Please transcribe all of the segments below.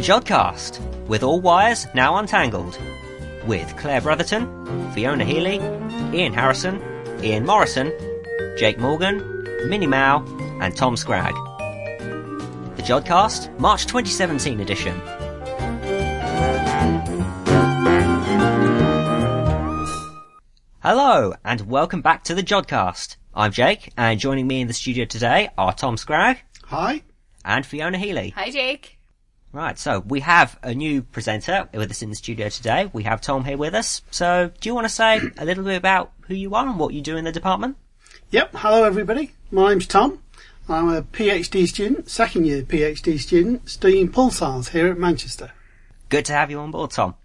Jodcast, with all wires now untangled. With Claire Bretherton, Fiona Healy, Ian Harrison, Ian Morison, Jake Morgan, Minnie Mao, and Tom Scragg. The Jodcast, March 2017 edition. Hello, and welcome back to the Jodcast. I'm Jake, and joining me in the studio today are Tom Scragg Hi. and Fiona Healy. Hi, Jake. Right, so we have a new presenter with us in the studio today. We have Tom here with us. So, do you want to say a little bit about who you are and what you do in the department? Yep. Hello, everybody. My name's Tom. I'm a PhD student, second year PhD student, studying pulsars here at Manchester. Good to have you on board, Tom.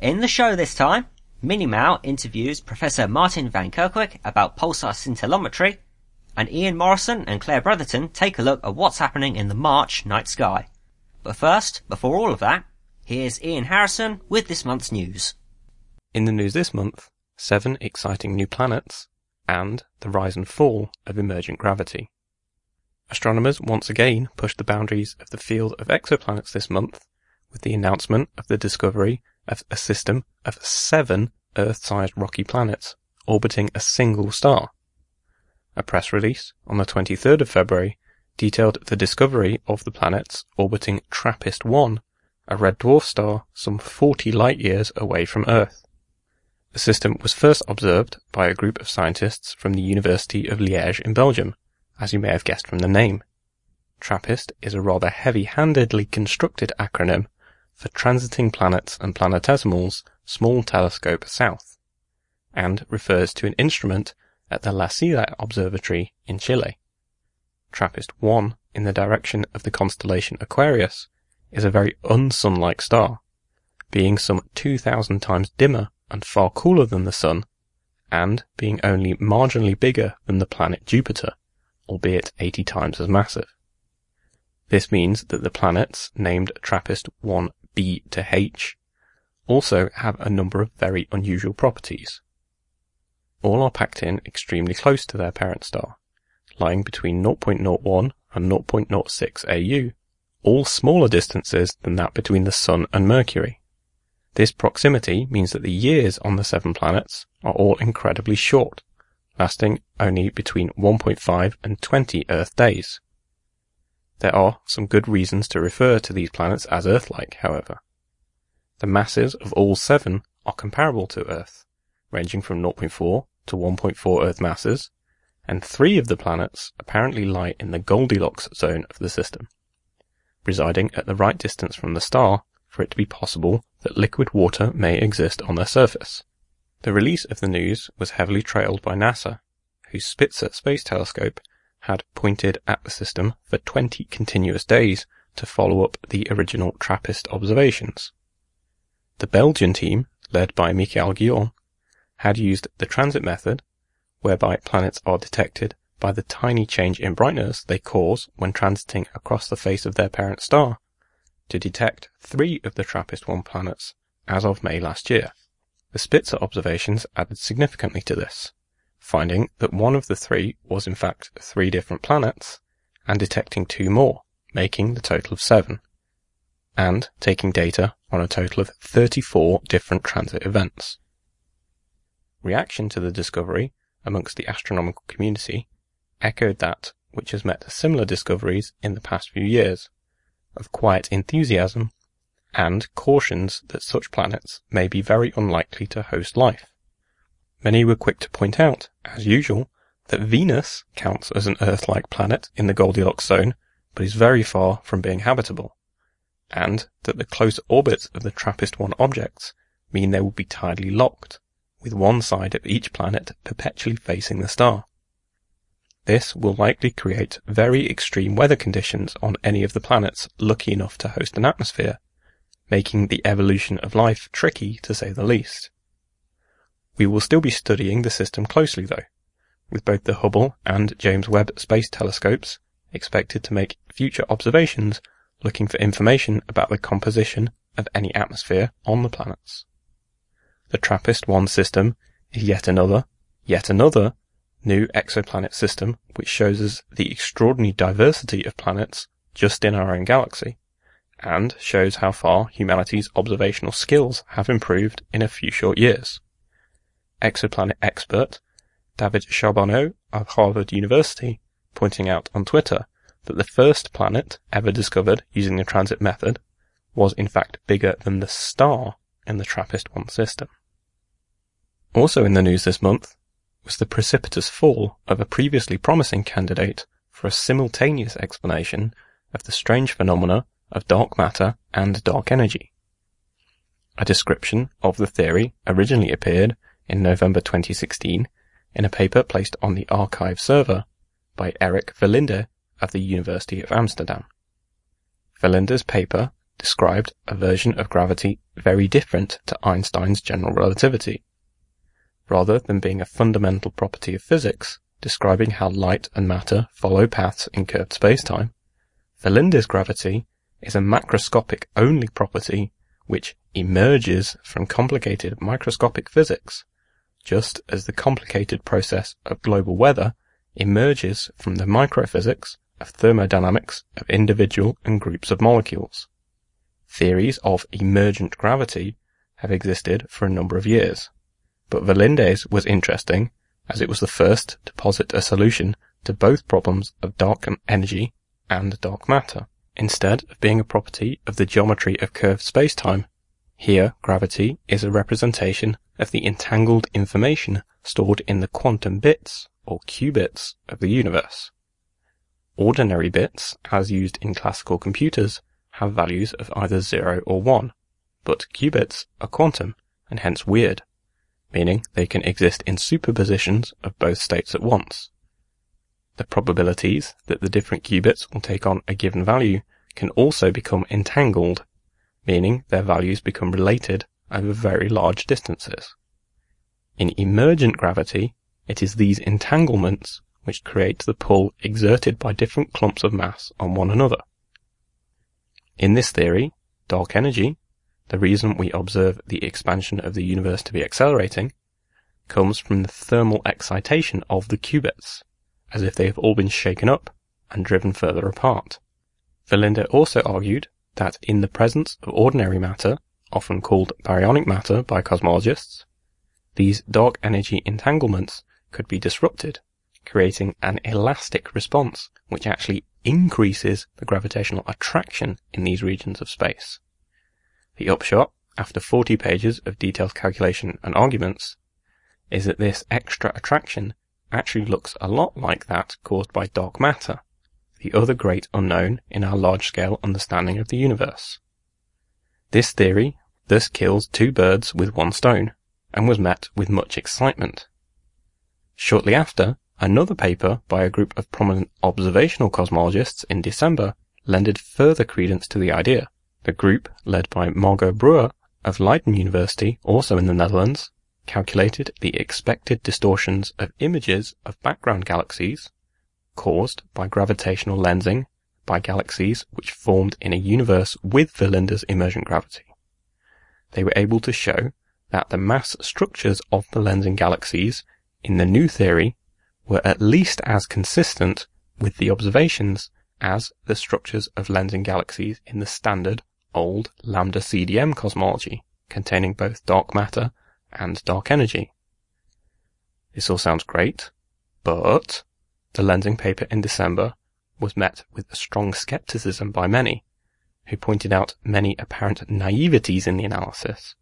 In the show this time, Minnie Mao interviews Professor Marten van Kerkwijk about pulsar scintillometry, and Ian Morison and Claire Bretherton take a look at what's happening in the March night sky. But first, before all of that, here's Ian Harrison with this month's news. In the news this month, seven exciting new planets and the rise and fall of emergent gravity. Astronomers once again pushed the boundaries of the field of exoplanets this month with the announcement of the discovery of a system of seven Earth-sized rocky planets orbiting a single star. A press release on the 23rd of February detailed the discovery of the planets orbiting TRAPPIST-1, a red dwarf star some 40 light-years away from Earth. The system was first observed by a group of scientists from the University of Liège in Belgium, as you may have guessed from the name. TRAPPIST is a rather heavy-handedly constructed acronym for Transiting Planets and Planetesimals Small Telescope South, and refers to an instrument at the La Silla Observatory in Chile. TRAPPIST-1, in the direction of the constellation Aquarius, is a very unsun-like star, being some 2,000 times dimmer and far cooler than the Sun, and being only marginally bigger than the planet Jupiter, albeit 80 times as massive. This means that the planets named TRAPPIST-1b to H also have a number of very unusual properties. All are packed in extremely close to their parent star, lying between 0.01 and 0.06 AU, all smaller distances than that between the Sun and Mercury. This proximity means that the years on the seven planets are all incredibly short, lasting only between 1.5 and 20 Earth days. There are some good reasons to refer to these planets as Earth-like, however. The masses of all seven are comparable to Earth, ranging from 0.4 to 1.4 Earth masses, and three of the planets apparently lie in the Goldilocks zone of the system, residing at the right distance from the star for it to be possible that liquid water may exist on their surface. The release of the news was heavily trailed by NASA, whose Spitzer space telescope had pointed at the system for 20 continuous days to follow up the original TRAPPIST observations. The Belgian team, led by Michael Gillon, had used the transit method, whereby planets are detected by the tiny change in brightness they cause when transiting across the face of their parent star, to detect three of the TRAPPIST-1 planets as of May last year. The Spitzer observations added significantly to this, finding that one of the three was in fact three different planets, and detecting two more, making the total of seven, and taking data on a total of 34 different transit events. Reaction to the discovery amongst the astronomical community echoed that which has met similar discoveries in the past few years, of quiet enthusiasm, and cautions that such planets may be very unlikely to host life. Many were quick to point out, as usual, that Venus counts as an Earth-like planet in the Goldilocks zone, but is very far from being habitable, and that the close orbits of the TRAPPIST-1 objects mean they will be tidally locked, with one side of each planet perpetually facing the star. This will likely create very extreme weather conditions on any of the planets lucky enough to host an atmosphere, making the evolution of life tricky to say the least. We will still be studying the system closely though, with both the Hubble and James Webb Space Telescopes expected to make future observations looking for information about the composition of any atmosphere on the planets. The TRAPPIST-1 system is yet another, yet another new exoplanet system which shows us the extraordinary diversity of planets just in our own galaxy, and shows how far humanity's observational skills have improved in a few short years. Exoplanet expert David Charbonneau of Harvard University pointing out on Twitter that the first planet ever discovered using the transit method was in fact bigger than the star in the TRAPPIST-1 system. Also in the news this month was the precipitous fall of a previously promising candidate for a simultaneous explanation of the strange phenomena of dark matter and dark energy. A description of the theory originally appeared in November 2016 in a paper placed on the arXiv server by Erik Verlinde of the University of Amsterdam. Verlinde's paper described a version of gravity very different to Einstein's general relativity. Rather than being a fundamental property of physics, describing how light and matter follow paths in curved spacetime, Verlinde's gravity is a macroscopic only property which emerges from complicated microscopic physics, just as the complicated process of global weather emerges from the microphysics of thermodynamics of individual and groups of molecules. Theories of emergent gravity have existed for a number of years, but Verlinde's was interesting as it was the first to posit a solution to both problems of dark energy and dark matter, instead of being a property of the geometry of curved spacetime. Here, gravity is a representation of the entangled information stored in the quantum bits, or qubits, of the universe. Ordinary bits, as used in classical computers, have values of either 0 or 1, but qubits are quantum, and hence weird, meaning they can exist in superpositions of both states at once. The probabilities that the different qubits will take on a given value can also become entangled, meaning their values become related over very large distances. In emergent gravity, it is these entanglements which create the pull exerted by different clumps of mass on one another. In this theory, dark energy, the reason we observe the expansion of the universe to be accelerating, comes from the thermal excitation of the qubits, as if they have all been shaken up and driven further apart. Verlinde also argued that in the presence of ordinary matter, often called baryonic matter by cosmologists, these dark energy entanglements could be disrupted, creating an elastic response which actually increases the gravitational attraction in these regions of space. The upshot, after 40 pages of detailed calculation and arguments, is that this extra attraction actually looks a lot like that caused by dark matter, the other great unknown in our large-scale understanding of the universe. This theory thus kills two birds with one stone, and was met with much excitement. Shortly after, another paper by a group of prominent observational cosmologists in December lended further credence to the idea. The group, led by Margot Brouwer of Leiden University, also in the Netherlands, calculated the expected distortions of images of background galaxies caused by gravitational lensing by galaxies which formed in a universe with Verlinde's emergent gravity. They were able to show that the mass structures of the lensing galaxies in the new theory were at least as consistent with the observations as the structures of lensing galaxies in the standard old lambda CDM cosmology containing both dark matter and dark energy. This all sounds great, but the lensing paper in December was met with strong skepticism by many, who pointed out many apparent naiveties in the analysis,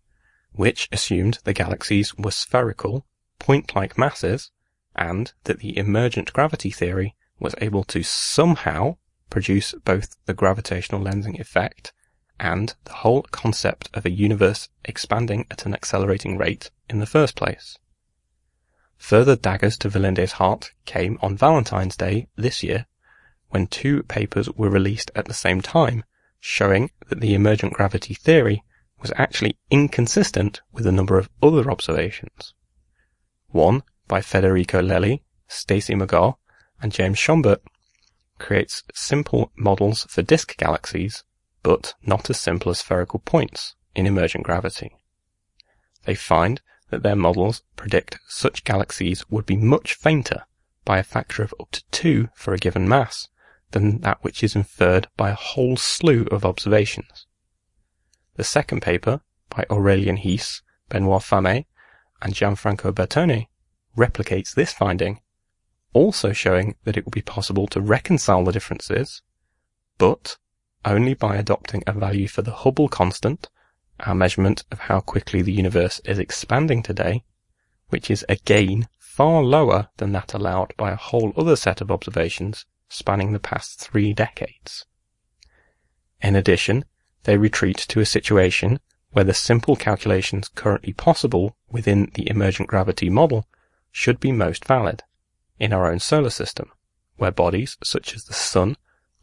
which assumed the galaxies were spherical, point-like masses, and that the emergent gravity theory was able to somehow produce both the gravitational lensing effect and the whole concept of a universe expanding at an accelerating rate in the first place. Further daggers to Verlinde's heart came on Valentine's Day this year, when two papers were released at the same time, showing that the emergent gravity theory was actually inconsistent with a number of other observations. One by Federico Lelli, Stacy McGaugh, and James Schombert creates simple models for disk galaxies but not as simple as spherical points in emergent gravity. They find that their models predict such galaxies would be much fainter by a factor of up to two for a given mass than that which is inferred by a whole slew of observations. The second paper, by Aurélien Hees, Benoit Famaey, and Gianfranco Bertone, replicates this finding, also showing that it will be possible to reconcile the differences, but only by adopting a value for the Hubble constant, our measurement of how quickly the universe is expanding today, which is again far lower than that allowed by a whole other set of observations spanning the past three decades. In addition, they retreat to a situation where the simple calculations currently possible within the emergent gravity model should be most valid in our own solar system, where bodies such as the Sun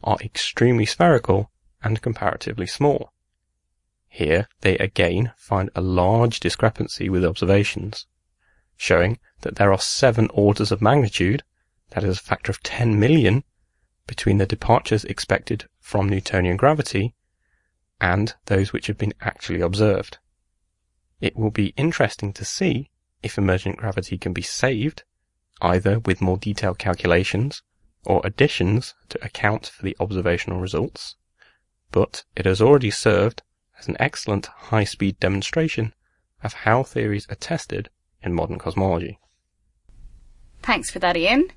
are extremely spherical and comparatively small. Here they again find a large discrepancy with observations, showing that there are seven orders of magnitude, that is a factor of 10 million, between the departures expected from Newtonian gravity and those which have been actually observed. It will be interesting to see if emergent gravity can be saved, either with more detailed calculations or additions to account for the observational results, but it has already served as an excellent high-speed demonstration of how theories are tested in modern cosmology. Thanks for that, Ian.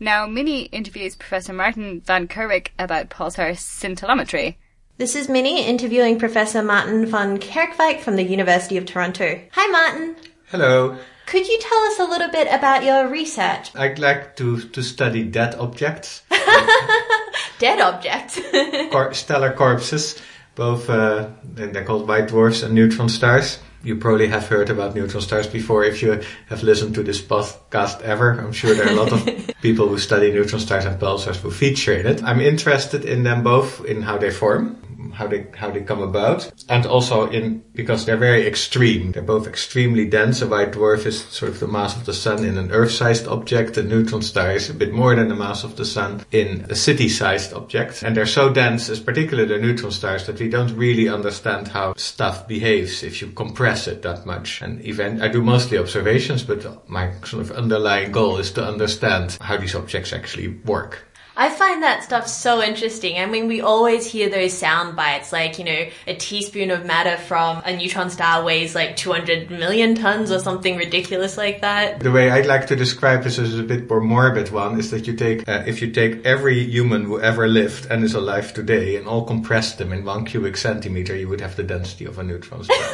Now, Minnie interviews Professor Marten van Kerkwijk about pulsar scintillometry. This is Minnie interviewing Professor Marten van Kerkwijk from the University of Toronto. Hi, Marten. Hello. Could you tell us a little bit about your research? I'd like to, to study dead objects, Dead objects. cor- stellar corpses, both uh, they're called white dwarfs and neutron stars. You probably have heard about neutron stars before if you have listened to this podcast ever. I'm sure there are a lot of people who study neutron stars and pulsars who feature in it. I'm interested in them both in how they form, how they how they come about, and also in because they're very extreme. They're both extremely dense. A white dwarf is sort of the mass of the sun in an Earth-sized object. A neutron star is a bit more than the mass of the sun in a city-sized object. And they're so dense, as particularly the neutron stars, that we don't really understand how stuff behaves if you compress it that much. And even I do mostly observations, but my sort of underlying goal is to understand how these objects actually work. I find that stuff so interesting. I mean, we always hear those sound bites, like, you know, a teaspoon of matter from a neutron star weighs like 200 million tons or something ridiculous like that. The way I'd like to describe this as a bit more morbid one is that you take, uh, if you take every human who ever lived and is alive today and all compress them in one cubic centimeter, you would have the density of a neutron star.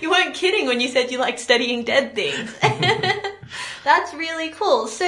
You weren't kidding when you said you like studying dead things. That's really cool. So,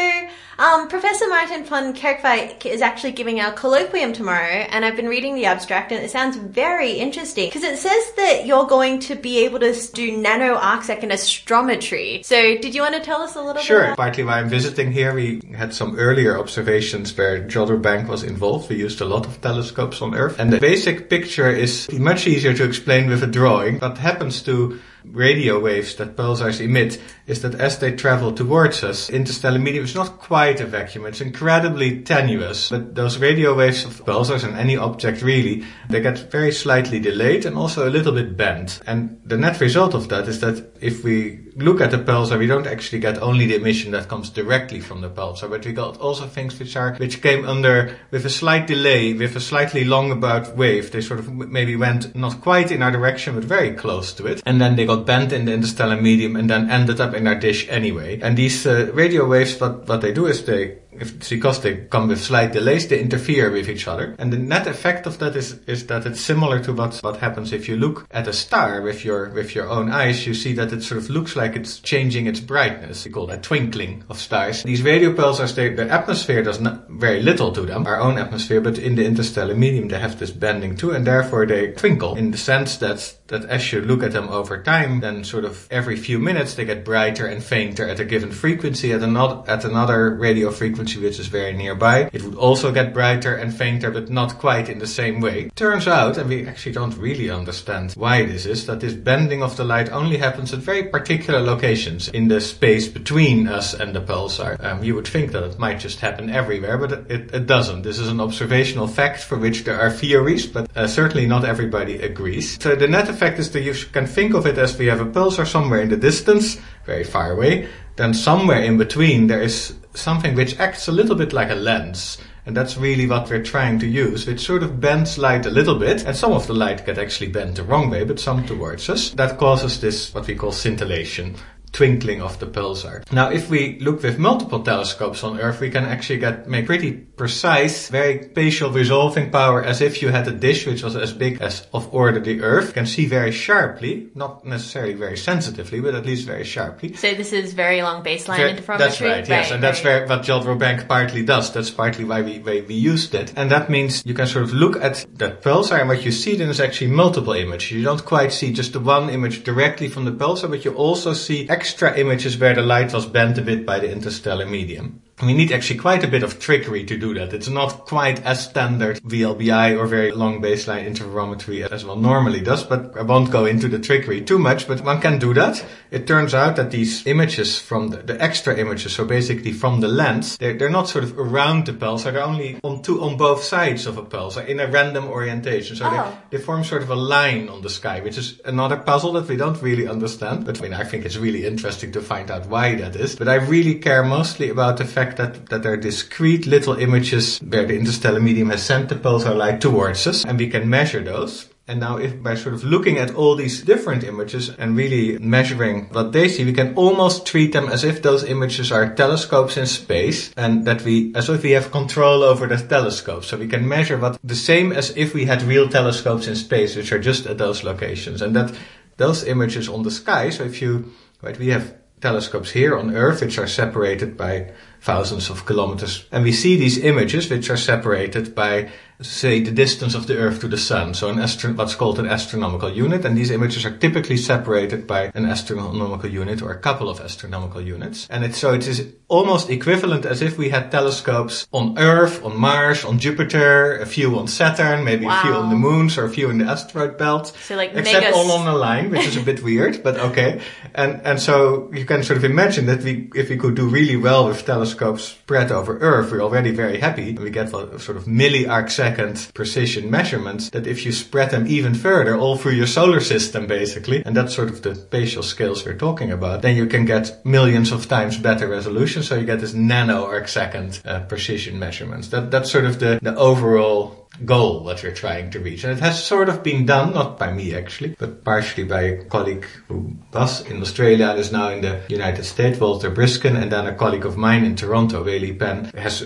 um, Professor Marten van Kerkwijk is actually giving our colloquium tomorrow, and I've been reading the abstract, and it sounds very interesting because it says that you're going to be able to do nano arcsecond astrometry. So, did you want to tell us a little Sure. bit? About- Partly why I'm visiting here, we had some earlier observations where Jodrell Bank was involved. We used a lot of telescopes on Earth. And the basic picture is much easier to explain with a drawing. What happens to radio waves that pulsars emit is that as they travel towards us, interstellar medium is not quite a vacuum. It's incredibly tenuous. But those radio waves of pulsars and any object really, they get very slightly delayed and also a little bit bent. And the net result of that is that if we look at the pulsar, we don't actually get only the emission that comes directly from the pulsar, but we got also things which are, which came under with a slight delay, with a slightly long about wave. They sort of maybe went not quite in our direction, but very close to it. And then they got bent in the interstellar medium and then ended up in our dish anyway. And these uh, radio waves, what, what they do is they, if because they come with slight delays, they interfere with each other. And the net effect of that is, is that it's similar to what, what happens if you look at a star with your, with your own eyes. You see that it sort of looks like it's changing its brightness. We call that twinkling of stars. These radio pulsars, they, the atmosphere does not very little to them, our own atmosphere, but in the interstellar medium they have this bending too, and therefore they twinkle in the sense that, that as you look at them over time, then sort of every few minutes they get brighter and fainter at a given frequency, at another, at another radio frequency which is very nearby. It would also get brighter and fainter, but not quite in the same way. Turns out, and we actually don't really understand why this is, that this bending of the light only happens at very particular locations in the space between us and the pulsar. Um, you would think that it might just happen everywhere, but it, it, it doesn't. This is an observational fact for which there are theories, but uh, certainly not everybody agrees. So the net effect is that you can think of it as we have a pulsar somewhere in the distance, very far away, then somewhere in between there is something which acts a little bit like a lens. And that's really what we're trying to use, which sort of bends light a little bit, and some of the light get actually bent the wrong way, but some towards us. That causes this, what we call scintillation twinkling of the pulsar. Now, if we look with multiple telescopes on Earth, we can actually get make pretty precise, very spatial resolving power as if you had a dish which was as big as of order the Earth. You can see very sharply, not necessarily very sensitively, but at least very sharply. So this is very long baseline Ver- interferometry. That's right, yes, and that's right. where what Jodrell Bank partly does. That's partly why we why we used it, and that means you can sort of look at that pulsar, and what you see then is actually multiple images. You don't quite see just the one image directly from the pulsar, but you also see extra images where the light was bent a bit by the interstellar medium. We need actually quite a bit of trickery to do that. It's not quite as standard VLBI or very long baseline interferometry as one normally does, but I won't go into the trickery too much, but one can do that. It turns out that these images from the, the extra images, so basically from the lens, they're, they're not sort of around the pulsar, they're only on two, on both sides of a pulsar in a random orientation. So Oh. they, they form sort of a line on the sky, which is another puzzle that we don't really understand. But I mean, I think it's really interesting to find out why that is. But I really care mostly about the fact that, that there are discrete little images where the interstellar medium has sent the pulsar light towards us, and we can measure those. And now if by sort of looking at all these different images and really measuring what they see, we can almost treat them as if those images are telescopes in space and that we, as if we have control over the telescopes. So we can measure what the same as if we had real telescopes in space, which are just at those locations. And that those images on the sky, so if you, right, we have telescopes here on Earth, which are separated by thousands of kilometers. And we see these images, which are separated by, say, the distance of the Earth to the Sun. So an astro- what's called an astronomical unit. And these images are typically separated by an astronomical unit or a couple of astronomical units. And it's, so it is almost equivalent as if we had telescopes on Earth, on Mars, on Jupiter, a few on Saturn, maybe a few on the moons or a few in the asteroid belt. So, like, except all on a line, which is a bit weird, but okay. And and so you can sort of imagine that we, if we could do really well with telescopes spread over Earth, we're already very happy. We get sort of milli-arc second precision measurements. That if you spread them even further, all through your solar system, basically, and that's sort of the spatial scales we're talking about, then you can get millions of times better resolution. So you get this nano-arc second uh, precision measurements. That that's sort of the the overall goal that we're trying to reach. And it has sort of been done, not by me actually, but partially by a colleague who was in Australia and is now in the United States, Walter Brisken, and then a colleague of mine in Toronto, Ue-Li Pen, has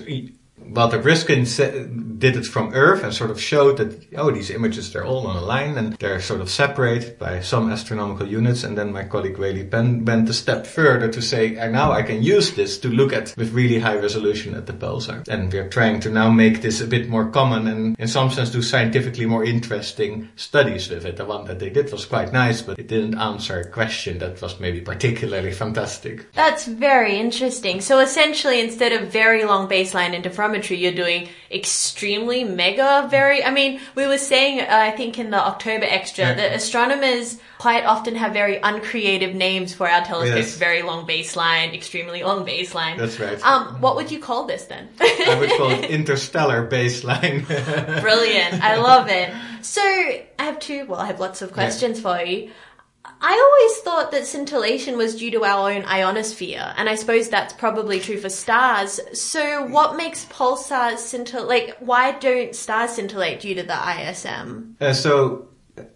Walter Brisken did it from Earth and sort of showed that, oh, these images, they're all on a line and they're sort of separated by some astronomical units. And then my colleague Ue-Li Pen went a step further to say, "Ah, now I can use this to look at with really high resolution at the pulsar. And we're trying to now make this a bit more common and in some sense do scientifically more interesting studies with it. The one that they did was quite nice, but it didn't answer a question that was maybe particularly fantastic. That's very interesting. So essentially, instead of very long baseline interferometry, you're doing extremely mega very. I mean, we were saying, uh, I think in the October extra, Yeah. that astronomers quite often have very uncreative names for our telescopes. Yes. Very long baseline, extremely long baseline. That's right. Um, what would you call this then? I would call it interstellar baseline. Brilliant. I love it. So I have two, well, I have lots of questions for you. I always thought that scintillation was due to our own ionosphere, and I suppose that's probably true for stars. So what makes pulsars scintillate? Like, why don't stars scintillate due to the ISM? Uh, so,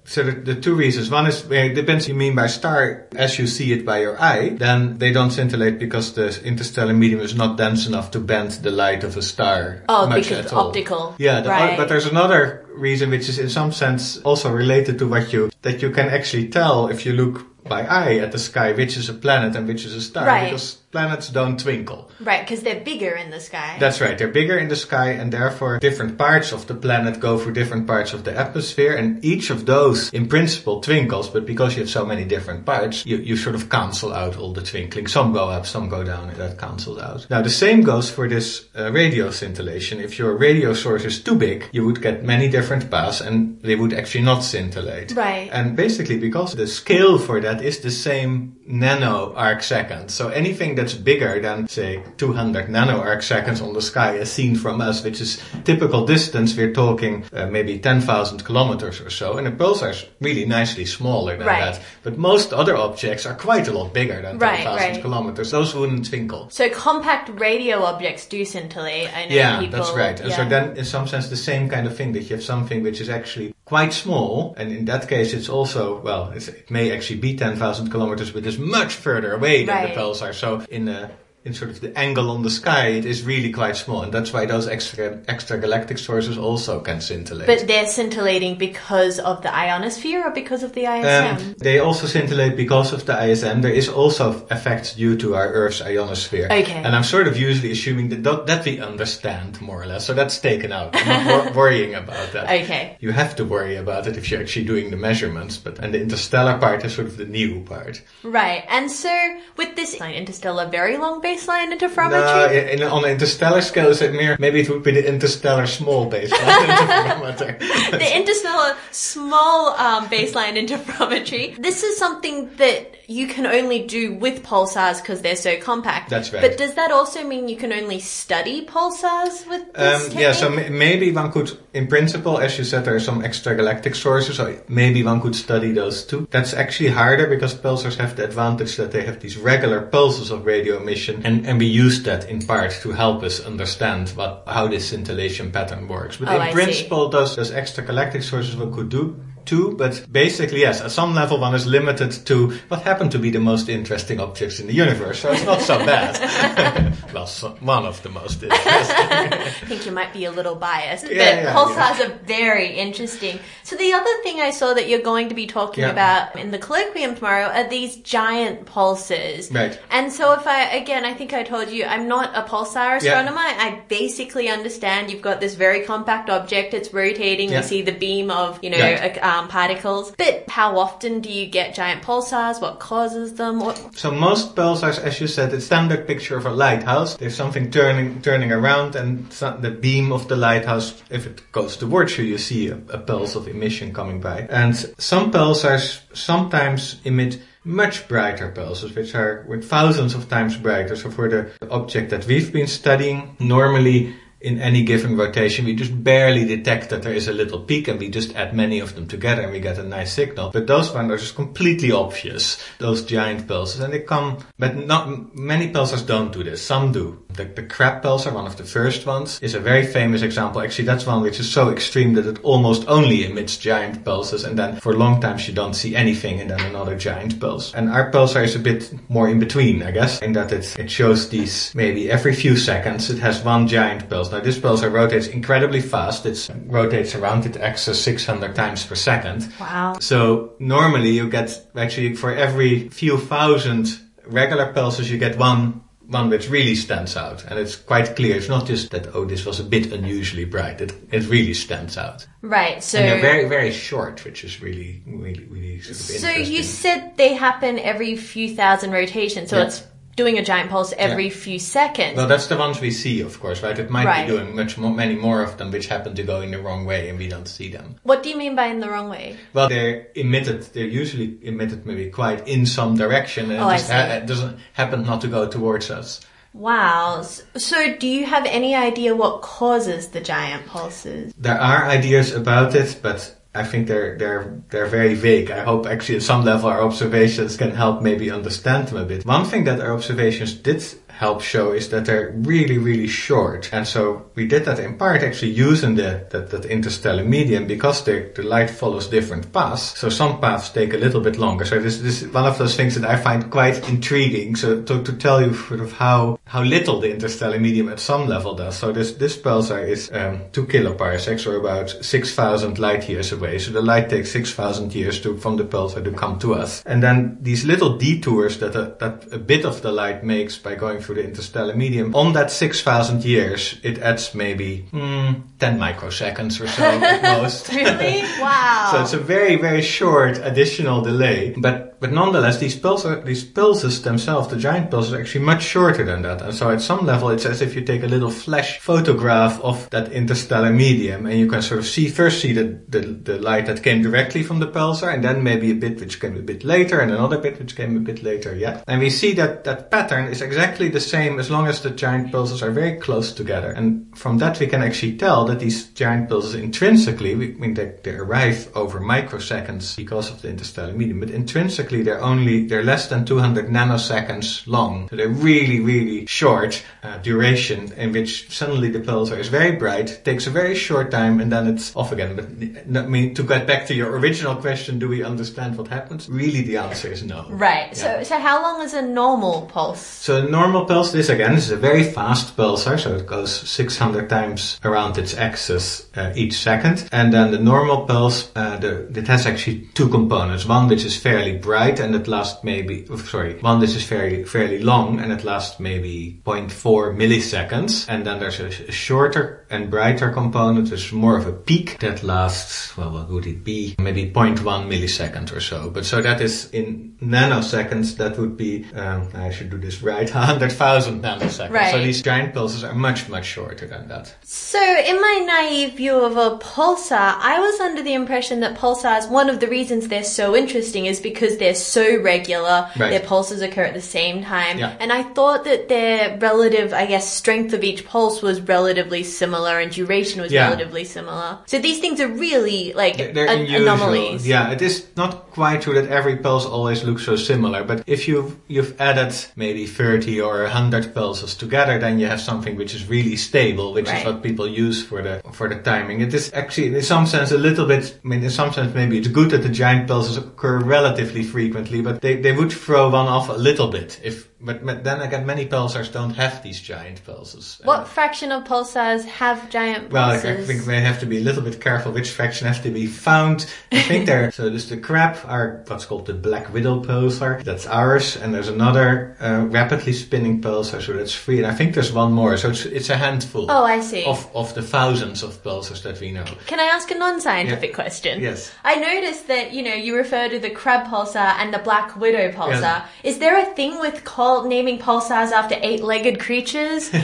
so the, the two reasons. One is, it depends you mean by star as you see it by your eye. Then they don't scintillate because the interstellar medium is not dense enough to bend the light of a star Oh, much because at all. optical. Yeah, the, Right. but there's another reason which is in some sense also related to what you, that you can actually tell if you look by eye at the sky which is a planet and which is a star. Right. Because planets don't twinkle. Right, because they're bigger in the sky. That's right. They're bigger in the sky and therefore different parts of the planet go through different parts of the atmosphere and each of those in principle twinkles, but because you have so many different parts, you, you sort of cancel out all the twinkling. Some go up, some go down and that cancels out. Now the same goes for this uh, radio scintillation. If your radio source is too big, you would get many different paths and they would actually not scintillate. Right. And basically because the scale for that that is the same nano arc second. So anything that's bigger than, say, 200 nano arc seconds on the sky as seen from us, which is typical distance, we're talking uh, maybe 10,000 kilometers or so. And a pulsar is really nicely smaller than Right. that. But most other objects are quite a lot bigger than Right, 10,000 right. kilometers. Those wouldn't twinkle. So compact radio objects do scintillate. I know Yeah, people. that's right. And yeah. so then, in some sense, the same kind of thing that you have something which is actually quite small, and in that case, it's also well, it's, it may actually be ten thousand kilometers, but it's much further away than Right. the pulsar. So in a in sort of the angle on the sky, it is really quite small, and that's why those extra extra galactic sources also can scintillate. But they're scintillating because of the ionosphere or because of the ISM? Um, they also scintillate because of the ISM. There is also effects due to our Earth's ionosphere. Okay. And I'm sort of usually assuming that that, that we understand more or less. So that's taken out. I'm not wor- worrying about that. Okay. You have to worry about it if you're actually doing the measurements. But and the interstellar part is sort of the new part. Right. And so with this interstellar very long baseline No, interferometry? in, on the interstellar scale, is it mere? Maybe it would be the interstellar small baseline interferometer. the interstellar small um, baseline interferometry. This is something that you can only do with pulsars because they're so compact. That's right. But does that also mean you can only study pulsars with Um, yeah, so m- maybe one could, in principle, as you said, there are some extragalactic sources, so maybe one could study those too. That's actually harder because pulsars have the advantage that they have these regular pulses of radio emission, and, and we use that in part to help us understand what how this scintillation pattern works. But Oh, in I see. principle, those those extragalactic sources one could do too, but basically, yes, at some level one is limited to what happen to be the most interesting objects in the universe, so it's not so bad. well, so, one of the most interesting. I think you might be a little biased, Yeah, but yeah, pulsars are very interesting. So the other thing I saw that you're going to be talking Yeah. about in the colloquium tomorrow are these giant pulses. Right. And so if I, again, I think I told you, I'm not a pulsar astronomer. I basically understand you've got this very compact object, it's rotating, Yeah. we see the beam of, you know, Right. uh, particles. But how often do you get giant pulsars? What causes them? What, So most pulsars, as you said, it's standard picture of a lighthouse. There's something turning turning around, and the beam of the lighthouse, if it goes towards you, you see a, a pulse of emission coming by. And some pulsars sometimes emit much brighter pulses, which are with thousands of times brighter. So for the object that we've been studying, normally in any given rotation, we just barely detect that there is a little peak and we just add many of them together and we get a nice signal. But those ones are just completely obvious, those giant pulses. And they come, but not, many pulsars don't do this. Some do. The, the crab pulsar, one of the first ones, is a very famous example. Actually, that's one which is so extreme that it almost only emits giant pulses and then for long times you don't see anything and then another giant pulse. And our pulsar is a bit more in between, I guess, in that it, it shows these maybe every few seconds it has one giant pulse. Now this pulsar rotates incredibly fast. It rotates around its axis 600 times per second. wow. So normally you get actually for every few thousand regular pulses you get one one which really stands out and it's quite clear. It's not just that oh this was a bit unusually bright. It it really stands out. Right. So, and they're very very short, which is really really really sort of So interesting. you said they happen every few thousand rotations, so Yeah. it's doing a giant pulse every few seconds. Well, that's the ones we see, of course, right? It might Right. be doing much more, many more of them, which happen to go in the wrong way, and we don't see them. what do you mean by in the wrong way? Well, they're emitted. They're usually emitted maybe quite in some direction, and Oh, it, ha- it doesn't happen not to go towards us. Wow. So do you have any idea what causes the giant pulses? There are ideas about it, but I think they're they're they're very vague. I hope actually at some level our observations can help maybe understand them a bit. One thing that our observations did help show is that they're really really short, and so we did that in part actually using the that, that interstellar medium because the the light follows different paths. So some paths take a little bit longer. So this this is one of those things that I find quite intriguing. So to to tell you sort of how how little the interstellar medium at some level does. So this this pulsar is um, two kiloparsecs or about six thousand light years away. So the light takes six thousand years to from the pulsar to come to us. And then these little detours that a, that a bit of the light makes by going through the interstellar medium on that six thousand years, it adds maybe hmm, ten microseconds or so at most. Really? Wow. So it's a very, very short additional delay. But but nonetheless, these pulsar, these pulses themselves, the giant pulses, are actually much shorter than that. And so at some level, it's as if you take a little flash photograph of that interstellar medium, and you can sort of see first see the, the the light that came directly from the pulsar, and then maybe a bit which came a bit later, and another bit which came a bit later yet. And we see that that pattern is exactly the same as long as the giant pulses are very close together. And from that, we can actually tell that these giant pulses intrinsically, we, I mean, they, they arrive over microseconds because of the interstellar medium, but intrinsically they're only, they're less than 200 nanoseconds long. So they're really, really short uh, duration in which suddenly the pulsar is very bright, takes a very short time, and then it's off again. But I mean, to get back to your original question, do we understand what happens? Really, the answer is no. Right. So, Yeah. so how long is a normal pulse? So a normal pulse, this again this is a very fast pulsar, so it goes 600 times around its axis uh, each second. And then the normal pulse, uh, the, it has actually two components. One which is fairly bright and it lasts maybe, sorry, one which is fairly, fairly long and it lasts maybe 0.4 milliseconds. And then there's a, a shorter and brighter component, is more of a peak that lasts, well, what would it be? Maybe 0.1 millisecond or so. But so that is in nanoseconds, that would be, um, I should do this right, 100,000 nanoseconds. Right. So these giant pulses are much, much shorter than that. So, in my naive view of a pulsar, I was under the impression that pulsars, one of the reasons they're so interesting is because they're so regular, Right. their pulses occur at the same time, Yeah. and I thought that their relative, I guess, strength of each pulse was relatively similar and duration was Yeah. relatively similar. So these things are really like an- anomalies. Yeah, it is not quite true that every pulse always looks so similar, but if you've, you've added maybe 30 or 100 pulses together, then you have something which is really stable, which Right. is what people use for the, for the timing. It is actually, in some sense, a little bit, I mean, in some sense, maybe it's good that the giant pulses occur relatively frequently, but they, they would throw one off a little bit if, but, but then again, many pulsars don't have these giant pulses. Uh, What fraction of pulsars have giant well, I pulses? think we have to be a little bit careful which fraction has to be found. I think there, so there's the crab, are what's called the black widow pulsar. That's ours. And there's another uh, rapidly spinning pulsar, so that's three. And I think there's one more. So it's, it's a handful oh, I see. of, of the thousands of pulsars that we know. Can I ask a non-scientific Yeah. question? Yes. I noticed that, you know, you refer to the crab pulsar and the black widow pulsar. Yeah. Is there a thing with call, naming pulsars after eight-legged creatures?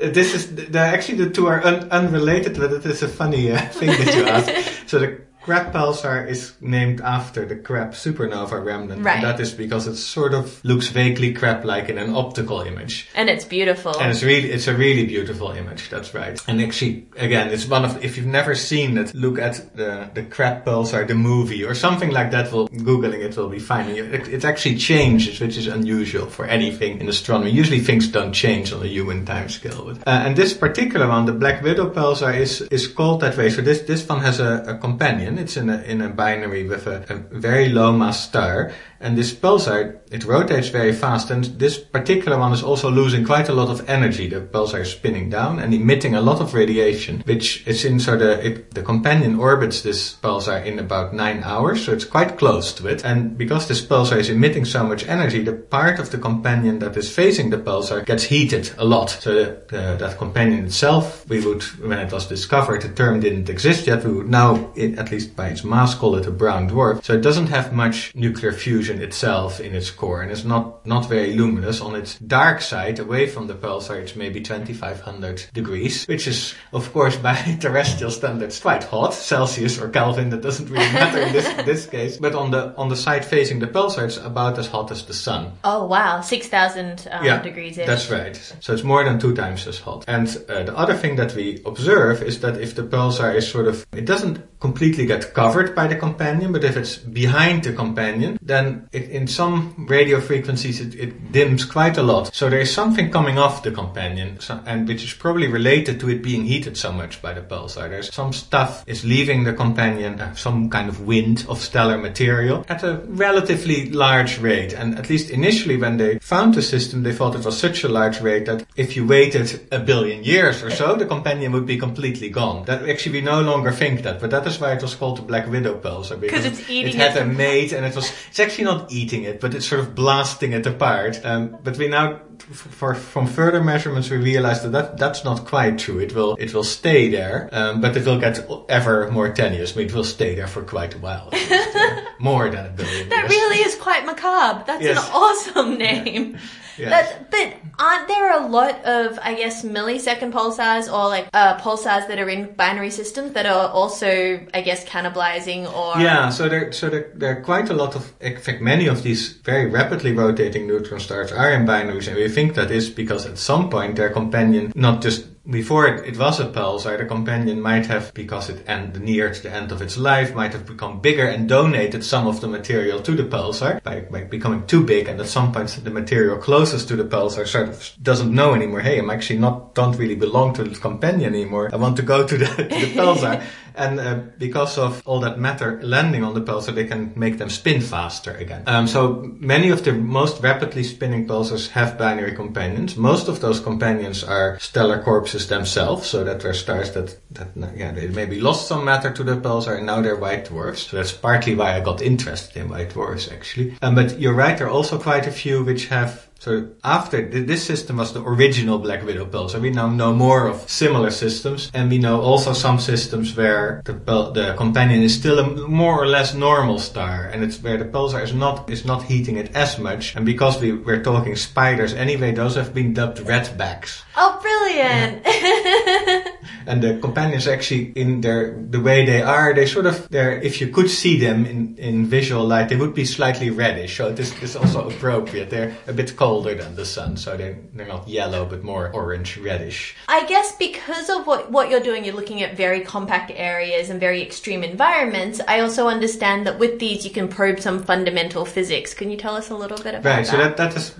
This is, the, actually the two are un, unrelated, but it is a funny uh, thing that you ask. So the crab pulsar is named after the crab supernova remnant. Right. And that is because it sort of looks vaguely crab-like in an optical image. and it's beautiful. And it's really, it's a really beautiful image. That's right. And actually, again, it's one of, if you've never seen it, look at the, the crab pulsar, the movie or something like that. Will, Googling it will be fine. It, it actually changes, which is unusual for anything in astronomy. Usually things don't change on a human time scale. But, uh, and this particular one, the Black Widow pulsar is, is called that way. So this, this one has a, a companion. It's in a, in a binary with a, a very low mass star. And this pulsar, it rotates very fast, and this particular one is also losing quite a lot of energy. The pulsar is spinning down and emitting a lot of radiation, which is in so the it, the companion orbits this pulsar in about nine hours, so it's quite close to it. And because this pulsar is emitting so much energy, the part of the companion that is facing the pulsar gets heated a lot. So the, the, that companion itself, we would, when it was discovered, the term didn't exist yet. We would now, i- at least by its mass, call it a brown dwarf. So it doesn't have much nuclear fusion itself in its core, and it's not not very luminous. On its dark side, away from the pulsar, it's maybe 2500 degrees, which is, of course, by terrestrial standards, quite hot. Celsius or Kelvin, that doesn't really matter in this this case. But on the on the side facing the pulsar, it's about as hot as the sun. oh, wow. 6,000 um, degrees ish. That's right. So it's more than two times as hot. And uh, the other thing that we observe is that if the pulsar is sort of, it doesn't completely get covered by the companion, but if it's behind the companion, then it, in some radio frequencies it, it dims quite a lot. So there is something coming off the companion, so, and which is probably related to it being heated so much by the pulsar. There's some stuff is leaving the companion, uh, some kind of wind of stellar material at a relatively large rate. And at least initially when they found the system, they thought it was such a large rate that if you waited a billion years or so, the companion would be completely gone. That actually we no longer think that, but that is why it was called the Black Widow pulsar. Because it's eating it had it a mate and it was, it's actually not eating it, but it's sort of blasting it apart. Um, but we now for from further measurements we realized that, that that's not quite true. It will it will stay there, um, but it will get ever more tenuous. I mean, it will stay there for quite a while, uh, more than a billion That years. really is quite macabre. That's Yes. an awesome name. Yes. That, but aren't there a lot of, I guess, millisecond pulsars or like uh, pulsars that are in binary systems that are also, I guess, cannibalizing or Yeah, so there, so there, there are quite a lot of, in fact, many of these very rapidly rotating neutron stars are in binaries, and we think that is because at some point their companion, not just before it, it was a pulsar, the companion might have, because it end, neared the end of its life, might have become bigger and donated some of the material to the pulsar by, by becoming too big, and at some point the material closest to the pulsar sort of doesn't know anymore. Hey, I'm actually not, don't really belong to the companion anymore. I want to go to the, to the pulsar. And uh, because of all that matter landing on the pulsar, they can make them spin faster again. Um, so many of the most rapidly spinning pulsars have binary companions. Most of those companions are stellar corpses themselves, so that they're stars that, that yeah, they maybe lost some matter to the pulsar and now they're white dwarfs. So that's partly why I got interested in white dwarfs actually. Um, but you're right, there are also quite a few which have so after th- this system was the original Black Widow pulsar, we now know more of similar systems, and we know also some systems where the the companion is still a more or less normal star, and it's where the pulsar is not is not heating it as much. And because we we're talking spiders anyway, those have been dubbed redbacks. Oh, brilliant! And the companions actually in their the way they are, they sort of they're if you could see them in, in visual light, they would be slightly reddish. So this is also appropriate. They're a bit colder than the sun, so they're they're not yellow but more orange reddish. I guess because of what, what you're doing, you're looking at very compact areas and very extreme environments. I also understand that with these, you can probe some fundamental physics. Can you tell us a little bit about that? Right. So that that is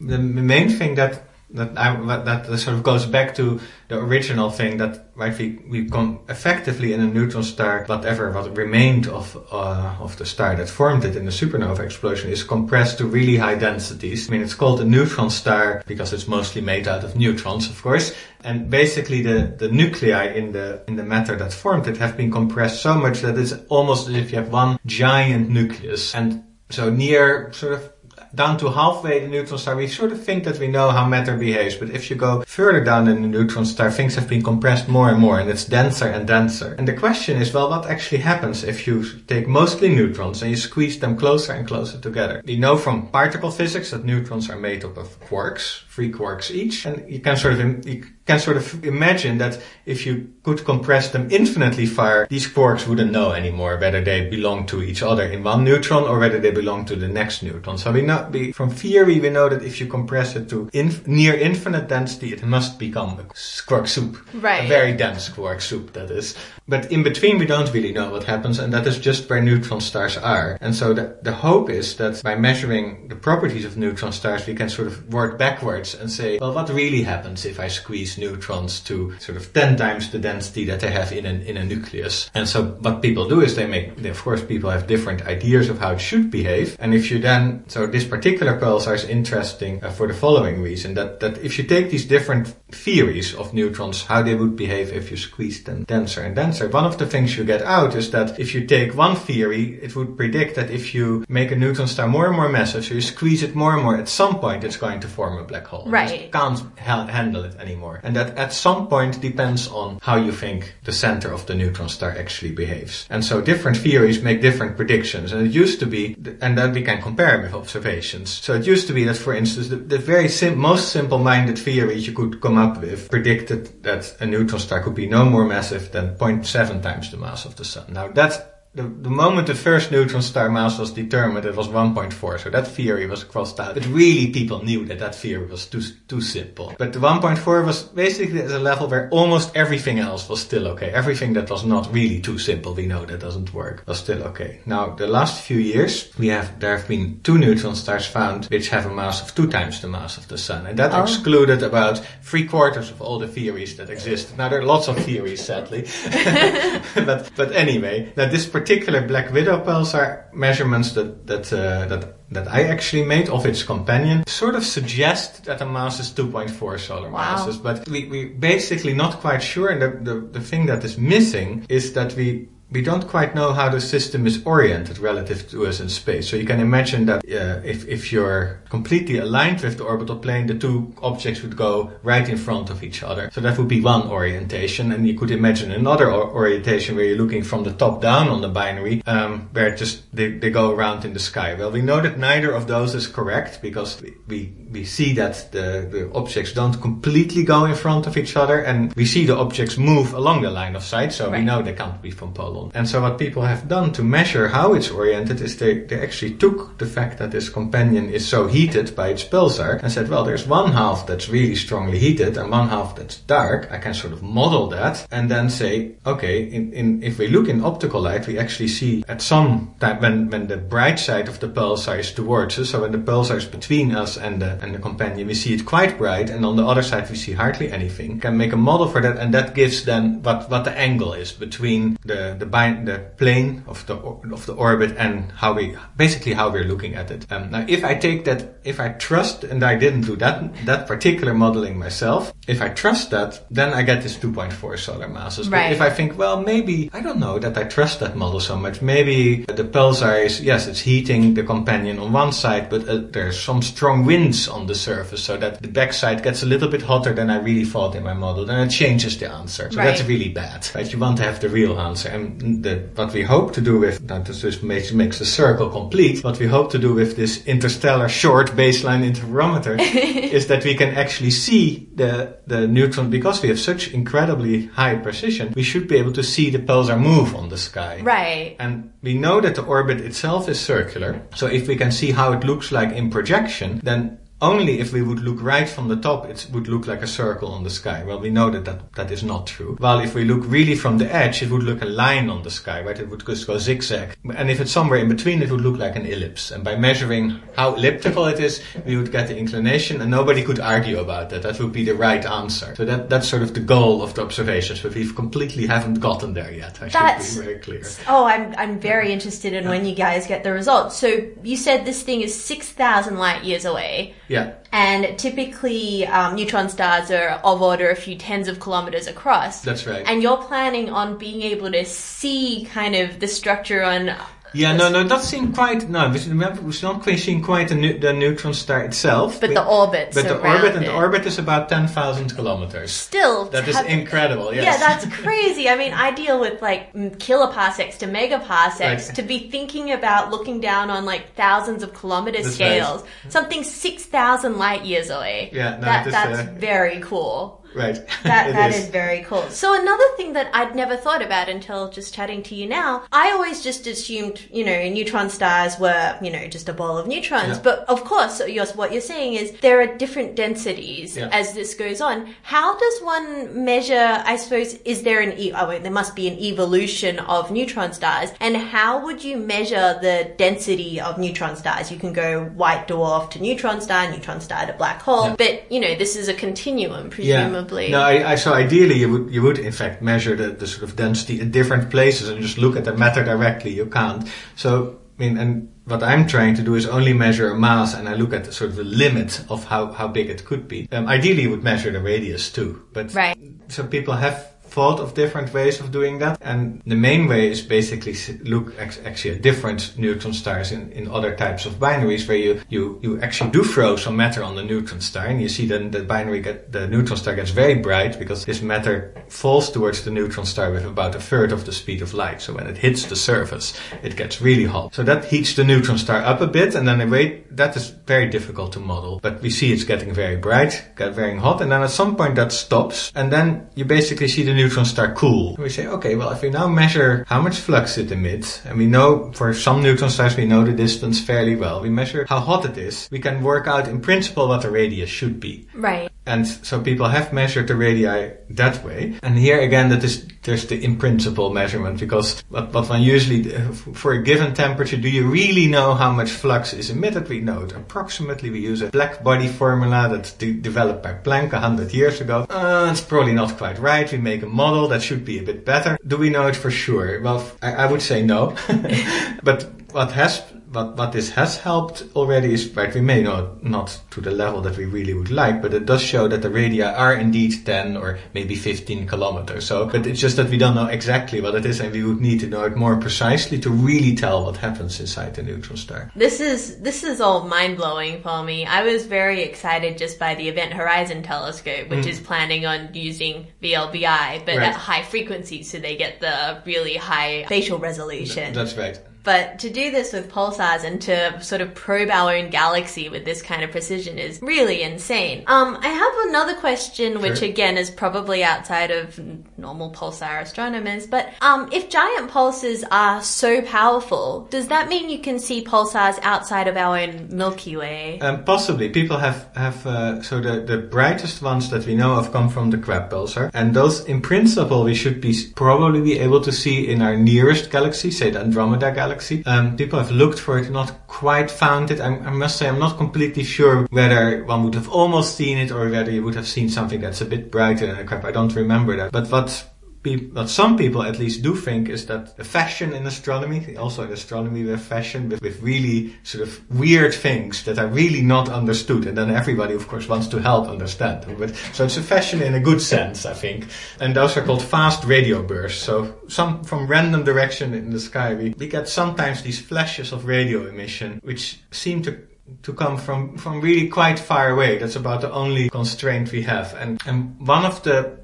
the main thing that that I, that sort of goes back to the original thing that right we we come effectively in a neutron star whatever what remained of uh, of the star that formed it in the supernova explosion is compressed to really high densities. I mean it's called a neutron star because it's mostly made out of neutrons of course and basically the the nuclei in the in the matter that formed it have been compressed so much that it's almost as if you have one giant nucleus and so near sort of down to halfway the neutron star, we sort of think that we know how matter behaves. But if you go further down in the neutron star, things have been compressed more and more, and it's denser and denser. And the question is, well, what actually happens if you take mostly neutrons and you squeeze them closer and closer together? We know from particle physics that neutrons are made up of quarks, three quarks each, and you can sort of you can sort of imagine that if you could compress them infinitely far, these quarks wouldn't know anymore whether they belong to each other in one neutron or whether they belong to the next neutron. So we know we, from theory we know that if you compress it to inf- near infinite density, it must become a quark soup, Right. a very dense quark soup that is. But in between we don't really know what happens, and that is just where neutron stars are. And so the, the hope is that by measuring the properties of neutron stars, we can sort of work backwards and say, well, what really happens if I squeeze neutrons to sort of 10 times the density that they have in a, in a nucleus? And so what people do is they make, of course, people have different ideas of how it should behave. And if you then, so this particular pulsar is interesting uh, for the following reason, that, that if you take these different theories of neutrons, how they would behave if you squeeze them denser and denser, one of the things you get out is that if you take one theory, it would predict that if you make a neutron star more and more massive, so you squeeze it more and more, at some point it's going to form a black hole. Right. can't ha- handle it anymore. And that at some point depends on how you think the center of the neutron star actually behaves. And so different theories make different predictions. And it used to be, and then we can compare with observations. So it used to be that, for instance, the, the very sim- most simple-minded theory you could come up with predicted that a neutron star could be no more massive than 0.7 times the mass of the sun. Now that's the, the moment the first neutron star mass was determined, it was 1.4, so that theory was crossed out. But really, people knew that that theory was too too simple. But the 1.4 was basically at a level where almost everything else was still okay. Everything that was not really too simple, we know that doesn't work, was still okay. Now, the last few years, we have there have been two neutron stars found which have a mass of two times the mass of the sun, and that oh. excluded about three quarters of all the theories that exist. Now, there are lots of theories, sadly, but but anyway, that this particular Black Widow pulsar measurements that that uh, that that I actually made of its companion sort of suggest that the mass is 2.4 solar Wow. masses, but we we basically not quite sure. And the, the the thing that is missing is that we we don't quite know how the system is oriented relative to us in space. So you can imagine that uh, if, if you're completely aligned with the orbital plane, the two objects would go right in front of each other. So that would be one orientation. And you could imagine another or- orientation where you're looking from the top down on the binary, um, where just they, they go around in the sky. Well, we know that neither of those is correct because we, we, we see that the, the objects don't completely go in front of each other and we see the objects move along the line of sight. So we know they can't be from pole-on. And so what people have done to measure how it's oriented is they, they actually took the fact that this companion is so heated by its pulsar and said, well, there's one half that's really strongly heated and one half that's dark. I can sort of model that and then say, okay, in, in, if we look in optical light, we actually see at some time when, when the bright side of the pulsar is towards us, so when the pulsar is between us and the, and the companion, we see it quite bright and on the other side we see hardly anything. Can make a model for that and that gives then what, what the angle is between the, the, the plane of the, of the orbit and how we, basically how we're looking at it. Um, now if I take that, if I trust, and I didn't do that, that particular modeling myself, if I trust that, then I get this 2.4 solar masses. But Right. if I think, well, maybe, I don't know that I trust that model so much. Maybe the pulsar is, yes, it's heating the companion on one side, but uh, there's some strong winds on the surface so that the backside gets a little bit hotter than I really thought in my model. Then it changes the answer. So Right. that's really bad. Right? You want to have the real answer. And the, what we hope to do with, that this just makes, makes the circle complete, what we hope to do with this interstellar short baseline interferometer is that we can actually see the, the neutron, because we have such incredibly high precision, we should be able to see the pulsar move on the sky. Right. And we know that the orbit itself is circular. So if we can see how it looks like in projection, then only if we would look right from the top, it would look like a circle on the sky. Well, we know that that, that is not true. While if we look really from the edge, it would look a line on the sky, right? It would just go zigzag. And if it's somewhere in between, it would look like an ellipse. And by measuring how elliptical it is, we would get the inclination and nobody could argue about that. That would be the right answer. So that, that's sort of the goal of the observations, but we completely haven't gotten there yet. I That's- should be very clear. Oh, I'm I'm very interested in when you guys get the results. So you said this thing is six thousand light years away, Yeah. and typically um, neutron stars are of order a few tens of kilometers across. That's right. And you're planning on being able to see kind of the structure on. Yeah, no, no, not seeing quite. No, we remember we're not quite seeing quite the, nu- the neutron star itself. But the orbit. But the orbit and it. the orbit is about ten thousand kilometers. Still, that is have- incredible. Yes. Yeah, that's crazy. I mean, I deal with like kiloparsecs to megaparsecs. Right. To be thinking about looking down on like thousands of kilometer That's scales, something six thousand light years away. Yeah, no, that, that's uh, very cool. Right. That that is. very cool. So another thing that I'd never thought about until just chatting to you now, I always just assumed, you know, neutron stars were, you know, just a ball of neutrons. Yeah. But of course, you're, what you're saying is there are different densities Yeah. as this goes on. How does one measure? I suppose is there an e- oh, wait, there must be an evolution of neutron stars, and how would you measure the density of neutron stars? You can go white dwarf to neutron star, neutron star to black hole, but you know this is a continuum, presumably. No, I, I, so ideally you would you would in fact measure the, the sort of density at different places and just look at the matter directly. You can't. So I mean, and what I'm trying to do is only measure a mass, and I look at the sort of the limit of how how big it could be. Um, ideally, you would measure the radius too, but Right. so people have thought of different ways of doing that. And the main way is basically look actually at different neutron stars in, in other types of binaries where you, you, you actually do throw some matter on the neutron star. And you see then the binary get, the neutron star gets very bright because this matter falls towards the neutron star with about a third of the speed of light. So when it hits the surface it gets really hot. So that heats the neutron star up a bit. And then the rate that is very difficult to model. But we see it's getting very bright get very hot. And then at some point that stops. And then you basically see the neutron star cool. We say, okay, well, if we now measure how much flux it emits, and we know for some neutron stars we know the distance fairly well, we measure how hot it is, we can work out in principle what the radius should be. Right. And so people have measured the radii that way. And here again, that is, there's the in principle measurement because what, what one usually, for a given temperature, do you really know how much flux is emitted? We know it approximately. We use a black body formula that's de- developed by Planck a hundred years ago. Uh, it's probably not quite right. We make a model that should be a bit better. Do we know it for sure? Well, I, I would say no. but what has what, what this has helped already is, right, we may not, not to the level that we really would like, but it does show that the radii are indeed 10 or maybe 15 kilometers. So, but it's just that we don't know exactly what it is and we would need to know it more precisely to really tell what happens inside the neutron star. This is this is all mind blowing for me. I was very excited just by the Event Horizon Telescope, which is planning on using VLBI, but Mm. Right. at high frequencies, so they get the really high spatial resolution. That's right. But to do this with pulsars and to sort of probe our own galaxy with this kind of precision is really insane. Um, I have another question, which again is probably outside of normal pulsar astronomers. But um, if giant pulses are so powerful, does that mean you can see pulsars outside of our own Milky Way? Um, possibly. People have, have uh, so the, the brightest ones that we know of come from the Crab pulsar. And those, in principle, we should be probably be able to see in our nearest galaxy, say the Andromeda galaxy. Um, people have looked for it, not quite found it. I, I must say I'm not completely sure whether one would have almost seen it or whether you would have seen something that's a bit brighter than a Crab. I don't remember that. But what what some people at least do think is that the fashion in astronomy, also in astronomy we have fashion with, with really sort of weird things that are really not understood and then everybody of course wants to help understand. But, so it's a fashion in a good sense, I think. And those are called fast radio bursts. So some, from random direction in the sky we, we get sometimes these flashes of radio emission which seem to to come from, from really quite far away. That's about the only constraint we have. And, and one of the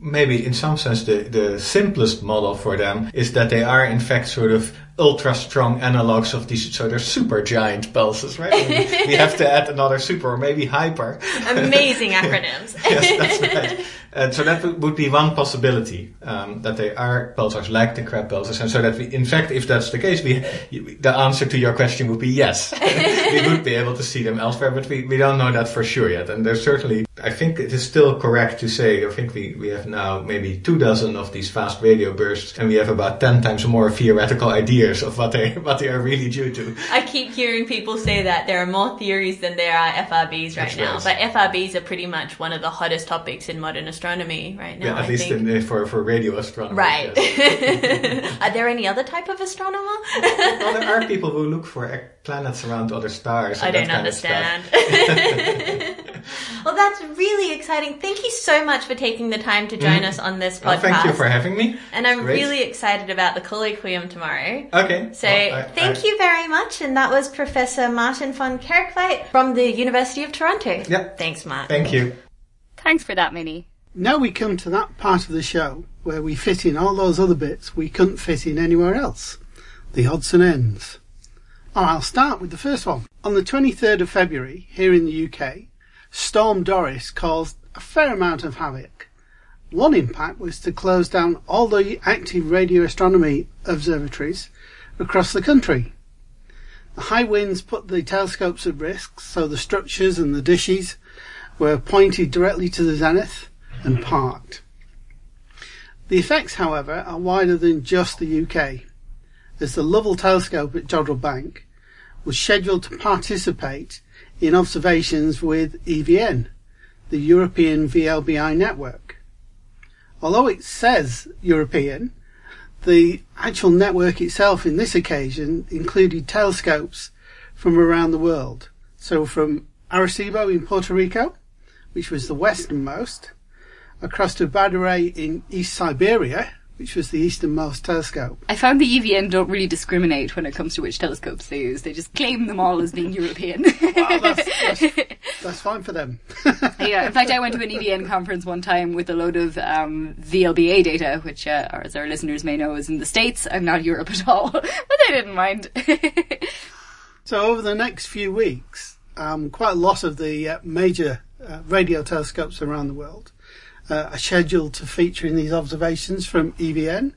maybe in some sense the, the simplest model for them is that they are in fact sort of ultra strong analogs of these so they're super giant pulses right? And we have to add another super or maybe hyper. Amazing acronyms. yes that's right. Uh, so that would- would be one possibility um, that they are pulsars like the crab pulsars and so that we in fact if that's the case we the answer to your question would be yes. We would be able to see them elsewhere but we, we don't know that for sure yet and there's certainly I think it is still correct to say I think we, we have now maybe two dozen of these fast radio bursts and we have about ten times more theoretical ideas of what they what they are really due to I keep hearing people say that there are more theories than there are FRBs right That's now, right. but FRBs are pretty much one of the hottest topics in modern astronomy right now. yeah, at I least in, for for radio astronomy Right. yes. are there any other type of astronomer? well, there are people who look for planets around other stars. I and that don't kind of stuff. understand. Well, that's really exciting. Thank you so much for taking the time to join mm-hmm. us on this Well, podcast. thank you for having me. and I'm Great. really excited about the colloquium tomorrow. Okay. So well, I- thank I- you very much, and that was Professor Marten van Kerkwijk from the University of Toronto. Yep. Thanks, Marten. Thank you. Thanks for that, Minnie. Now we come to that part of the show where we fit in all those other bits we couldn't fit in anywhere else. The odds and ends. Oh, I'll start with the first one. On the 23rd of February, here in the UK, Storm Doris caused a fair amount of havoc. One impact was to close down all the active radio astronomy observatories across the country. The high winds put the telescopes at risk, so the structures and the dishes were pointed directly to the zenith and parked. The effects, however, are wider than just the UK, as the Lovell telescope at Jodrell Bank was scheduled to participate in observations with EVN, the European VLBI network. Although it says European, the actual network itself in this occasion included telescopes from around the world. So from Arecibo in Puerto Rico, which was the westernmost, across to Badary in East Siberia, which was the easternmost telescope. I found the EVN don't really discriminate when it comes to which telescopes they use. They just claim them all as being European. Well, that's, that's, that's fine for them. yeah, in fact, I went to an EVN conference one time with a load of um, VLBA data, which, uh, as our listeners may know, is in the States and not Europe at all. but they didn't mind. So over the next few weeks, um, quite a lot of the uh, major uh, radio telescopes around the world uh, are scheduled to feature in these observations from EVN.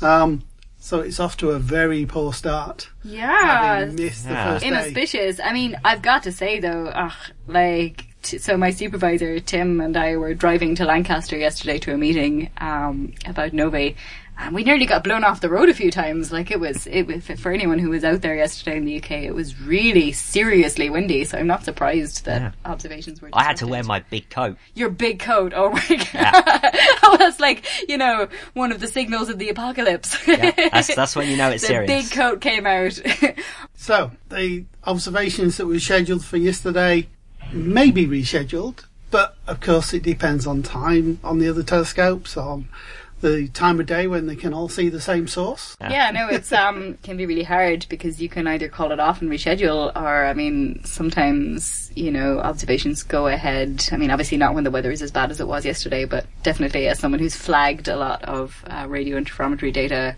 Um, so it's off to a very poor start. yeah. having missed the Yeah. first day. Inauspicious. I mean, I've got to say though, ugh, like t- so my supervisor Tim and I were driving to Lancaster yesterday to a meeting um, about Novae, and we nearly got blown off the road a few times. Like it was, it was for anyone who was out there yesterday in the UK, it was really seriously windy. So I'm not surprised that Yeah. observations were. I had to wear my big coat. your big coat. Oh my god! oh, that's like you know one of the signals of the apocalypse. Yeah, that's, that's when you know it's the serious. big coat came out. So, the observations that were scheduled for yesterday may be rescheduled, but of course it depends on time on the other telescopes, on the time of day when they can all see the same source. yeah, no, it's um can be really hard because you can either call it off and reschedule, or I mean, sometimes you know observations go ahead. I mean, obviously not when the weather is as bad as it was yesterday, but definitely as someone who's flagged a lot of uh, radio interferometry data.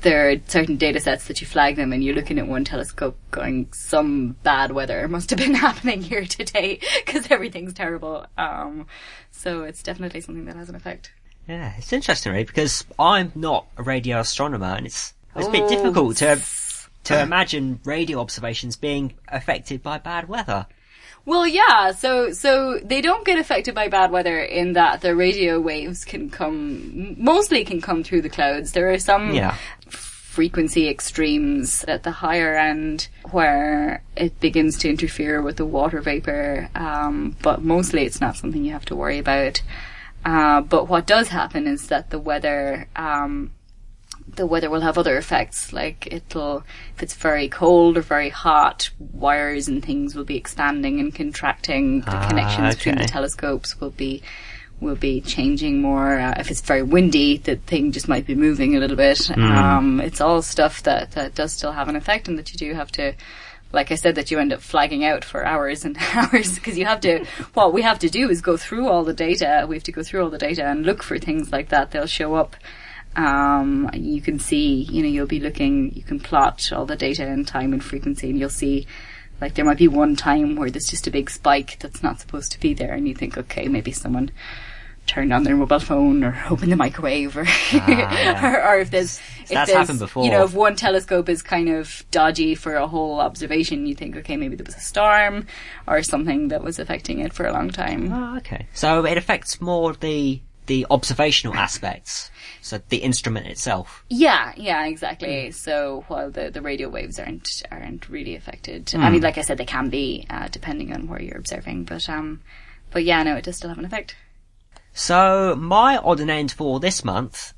There are certain data sets that you flag them and you're looking at one telescope going, some bad weather must have been happening here today because everything's terrible. Um, so it's definitely something that has an effect. Yeah, it's interesting, really, because I'm not a radio astronomer, and it's it's a bit difficult to to imagine radio observations being affected by bad weather. Well, yeah. So, so they don't get affected by bad weather in that the radio waves can come, mostly can come through the clouds. There are some Yeah. frequency extremes at the higher end where it begins to interfere with the water vapor. Um, but mostly it's not something you have to worry about. Uh, but what does happen is that the weather, um, the weather will have other effects. Like it'll, if it's very cold or very hot, wires and things will be expanding and contracting. The Ah, connections between the telescopes will be will be changing more. Uh, if it's very windy, the thing just might be moving a little bit. Um, it's all stuff that that does still have an effect, and that you do have to. Like I said, that you end up flagging out for hours and hours because you have to. What we have to do is go through all the data. We have to go through all the data and look for things like that. They'll show up um, you can see, you know, you'll be looking, you can plot all the data and time and frequency and you'll see, like there might be one time where there's just a big spike that's not supposed to be there and you think, okay, maybe someone turned on their mobile phone or opened the microwave or, yeah. or, or if there's, if That's there's, happened before. you know, if one telescope is kind of dodgy for a whole observation, you think, okay, maybe there was a storm or something that was affecting it for a long time. Oh, okay. So it affects more the the observational aspects, so the instrument itself. Yeah, yeah, exactly. So while the, the radio waves aren't aren't really affected, I mean, like I said, they can be uh, depending on where you're observing. But um, but yeah, no, it does still have an effect. So my odd and end for this month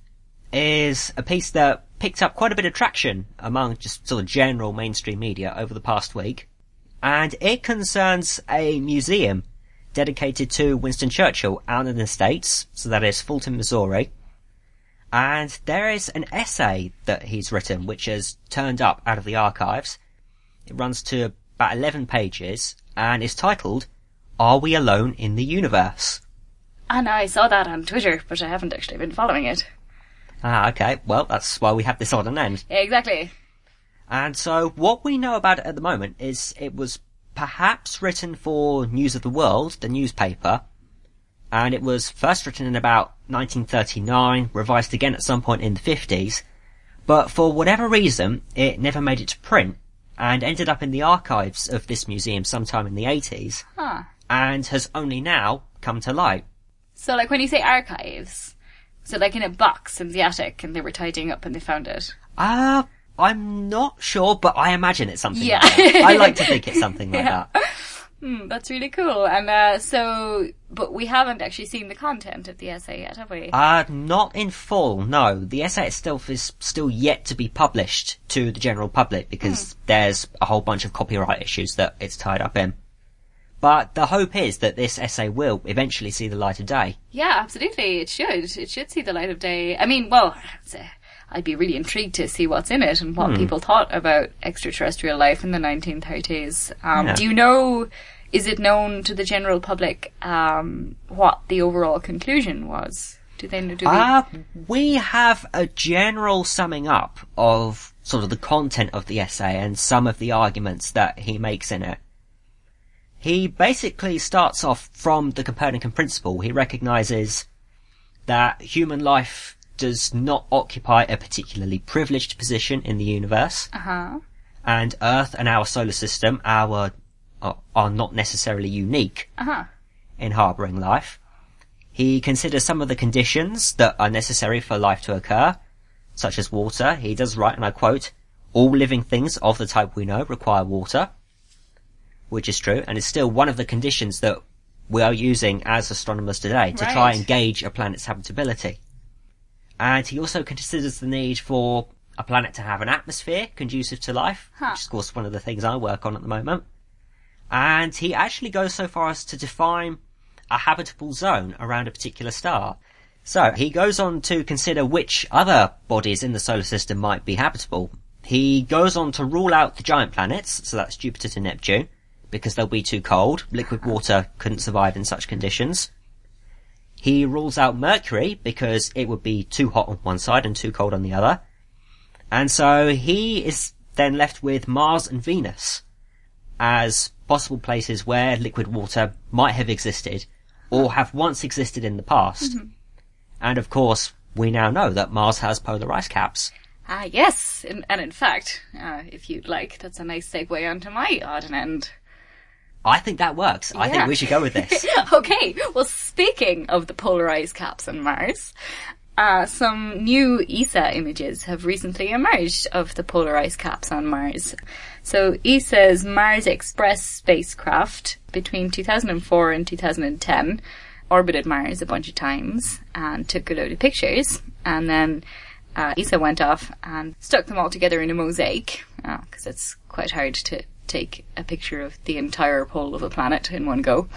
is a piece that picked up quite a bit of traction among just sort of general mainstream media over the past week, and it concerns a museum dedicated to Winston Churchill out in the States, so that is Fulton, Missouri. And there is an essay that he's written which has turned up out of the archives. It runs to about 11 pages and is titled, Are We Alone in the Universe? And I saw that on Twitter, but I haven't actually been following it. Ah, okay. Well, that's why we have this odd end. Exactly. And so what we know about it at the moment is it was perhaps written for News of the World, the newspaper, and it was first written in about 1939, revised again at some point in the 50s, but for whatever reason, it never made it to print, and ended up in the archives of this museum sometime in the 80s, Huh. and has only now come to light. So, like when you say archives, so like in a box in the attic, and they were tidying up and they found it. Uh, I'm not sure, but I imagine it's something Yeah. like that. I like to think it's something like Yeah. that. Hmm, that's really cool. And uh, so, but we haven't actually seen the content of the essay yet, have we? Uh, not in full, no. The essay itself is still yet to be published to the general public because there's a whole bunch of copyright issues that it's tied up in. But the hope is that this essay will eventually see the light of day. Yeah, absolutely. It should. It should see the light of day. I mean, well, I'd be really intrigued to see what's in it and what people thought about extraterrestrial life in the 1930s. Um, Yeah. Do you know? Is it known to the general public um, what the overall conclusion was? Do they know? Do they, Uh, we have a general summing up of sort of the content of the essay and some of the arguments that he makes in it. He basically starts off from the Copernican principle. He recognizes that human life does not occupy a particularly privileged position in the universe, uh-huh. and Earth and our solar system, our are, are not necessarily unique Uh-huh. in harbouring life. He considers some of the conditions that are necessary for life to occur, such as water. He does write, and I quote, all living things of the type we know require water, which is true, and is still one of the conditions that we are using as astronomers today to try and gauge a planet's habitability. And he also considers the need for a planet to have an atmosphere conducive to life, Huh. which is of course one of the things I work on at the moment. And he actually goes so far as to define a habitable zone around a particular star. So he goes on to consider which other bodies in the solar system might be habitable. He goes on to rule out the giant planets, so that's Jupiter to Neptune, because they'll be too cold. Liquid water couldn't survive in such conditions. He rules out Mercury because it would be too hot on one side and too cold on the other. And so he is then left with Mars and Venus as possible places where liquid water might have existed or have once existed in the past. And of course, we now know that Mars has polar ice caps. Ah, yes. And, and in fact, uh, if you'd like, that's a nice segue onto my odd and end. I think that works. I think we should go with this. okay, well, speaking of the polar ice caps on Mars, uh, some new ESA images have recently emerged of the polar ice caps on Mars. So ESA's Mars Express spacecraft between 2004 and 2010 orbited Mars a bunch of times and took a load of pictures and then uh, ESA went off and stuck them all together in a mosaic because it's quite hard to take a picture of the entire pole of a planet in one go.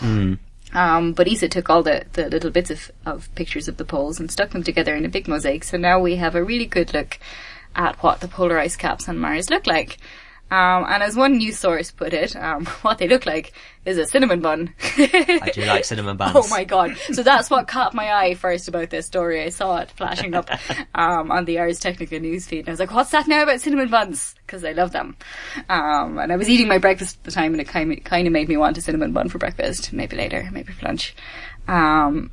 Um, but ESA took all the, the little bits of, of pictures of the poles and stuck them together in a big mosaic. So now we have a really good look at what the polar ice caps on Mars look like. Um, and as one news source put it, um, what they look like is a cinnamon bun. I do like cinnamon buns. Oh my god. So that's what caught my eye first about this story. I saw it flashing up um, on the Ars Technica newsfeed and I was like, what's that now about cinnamon buns? Because I love them. Um, and I was eating my breakfast at the time and it kind of, kind of made me want a cinnamon bun for breakfast. Maybe later, maybe for lunch. Um,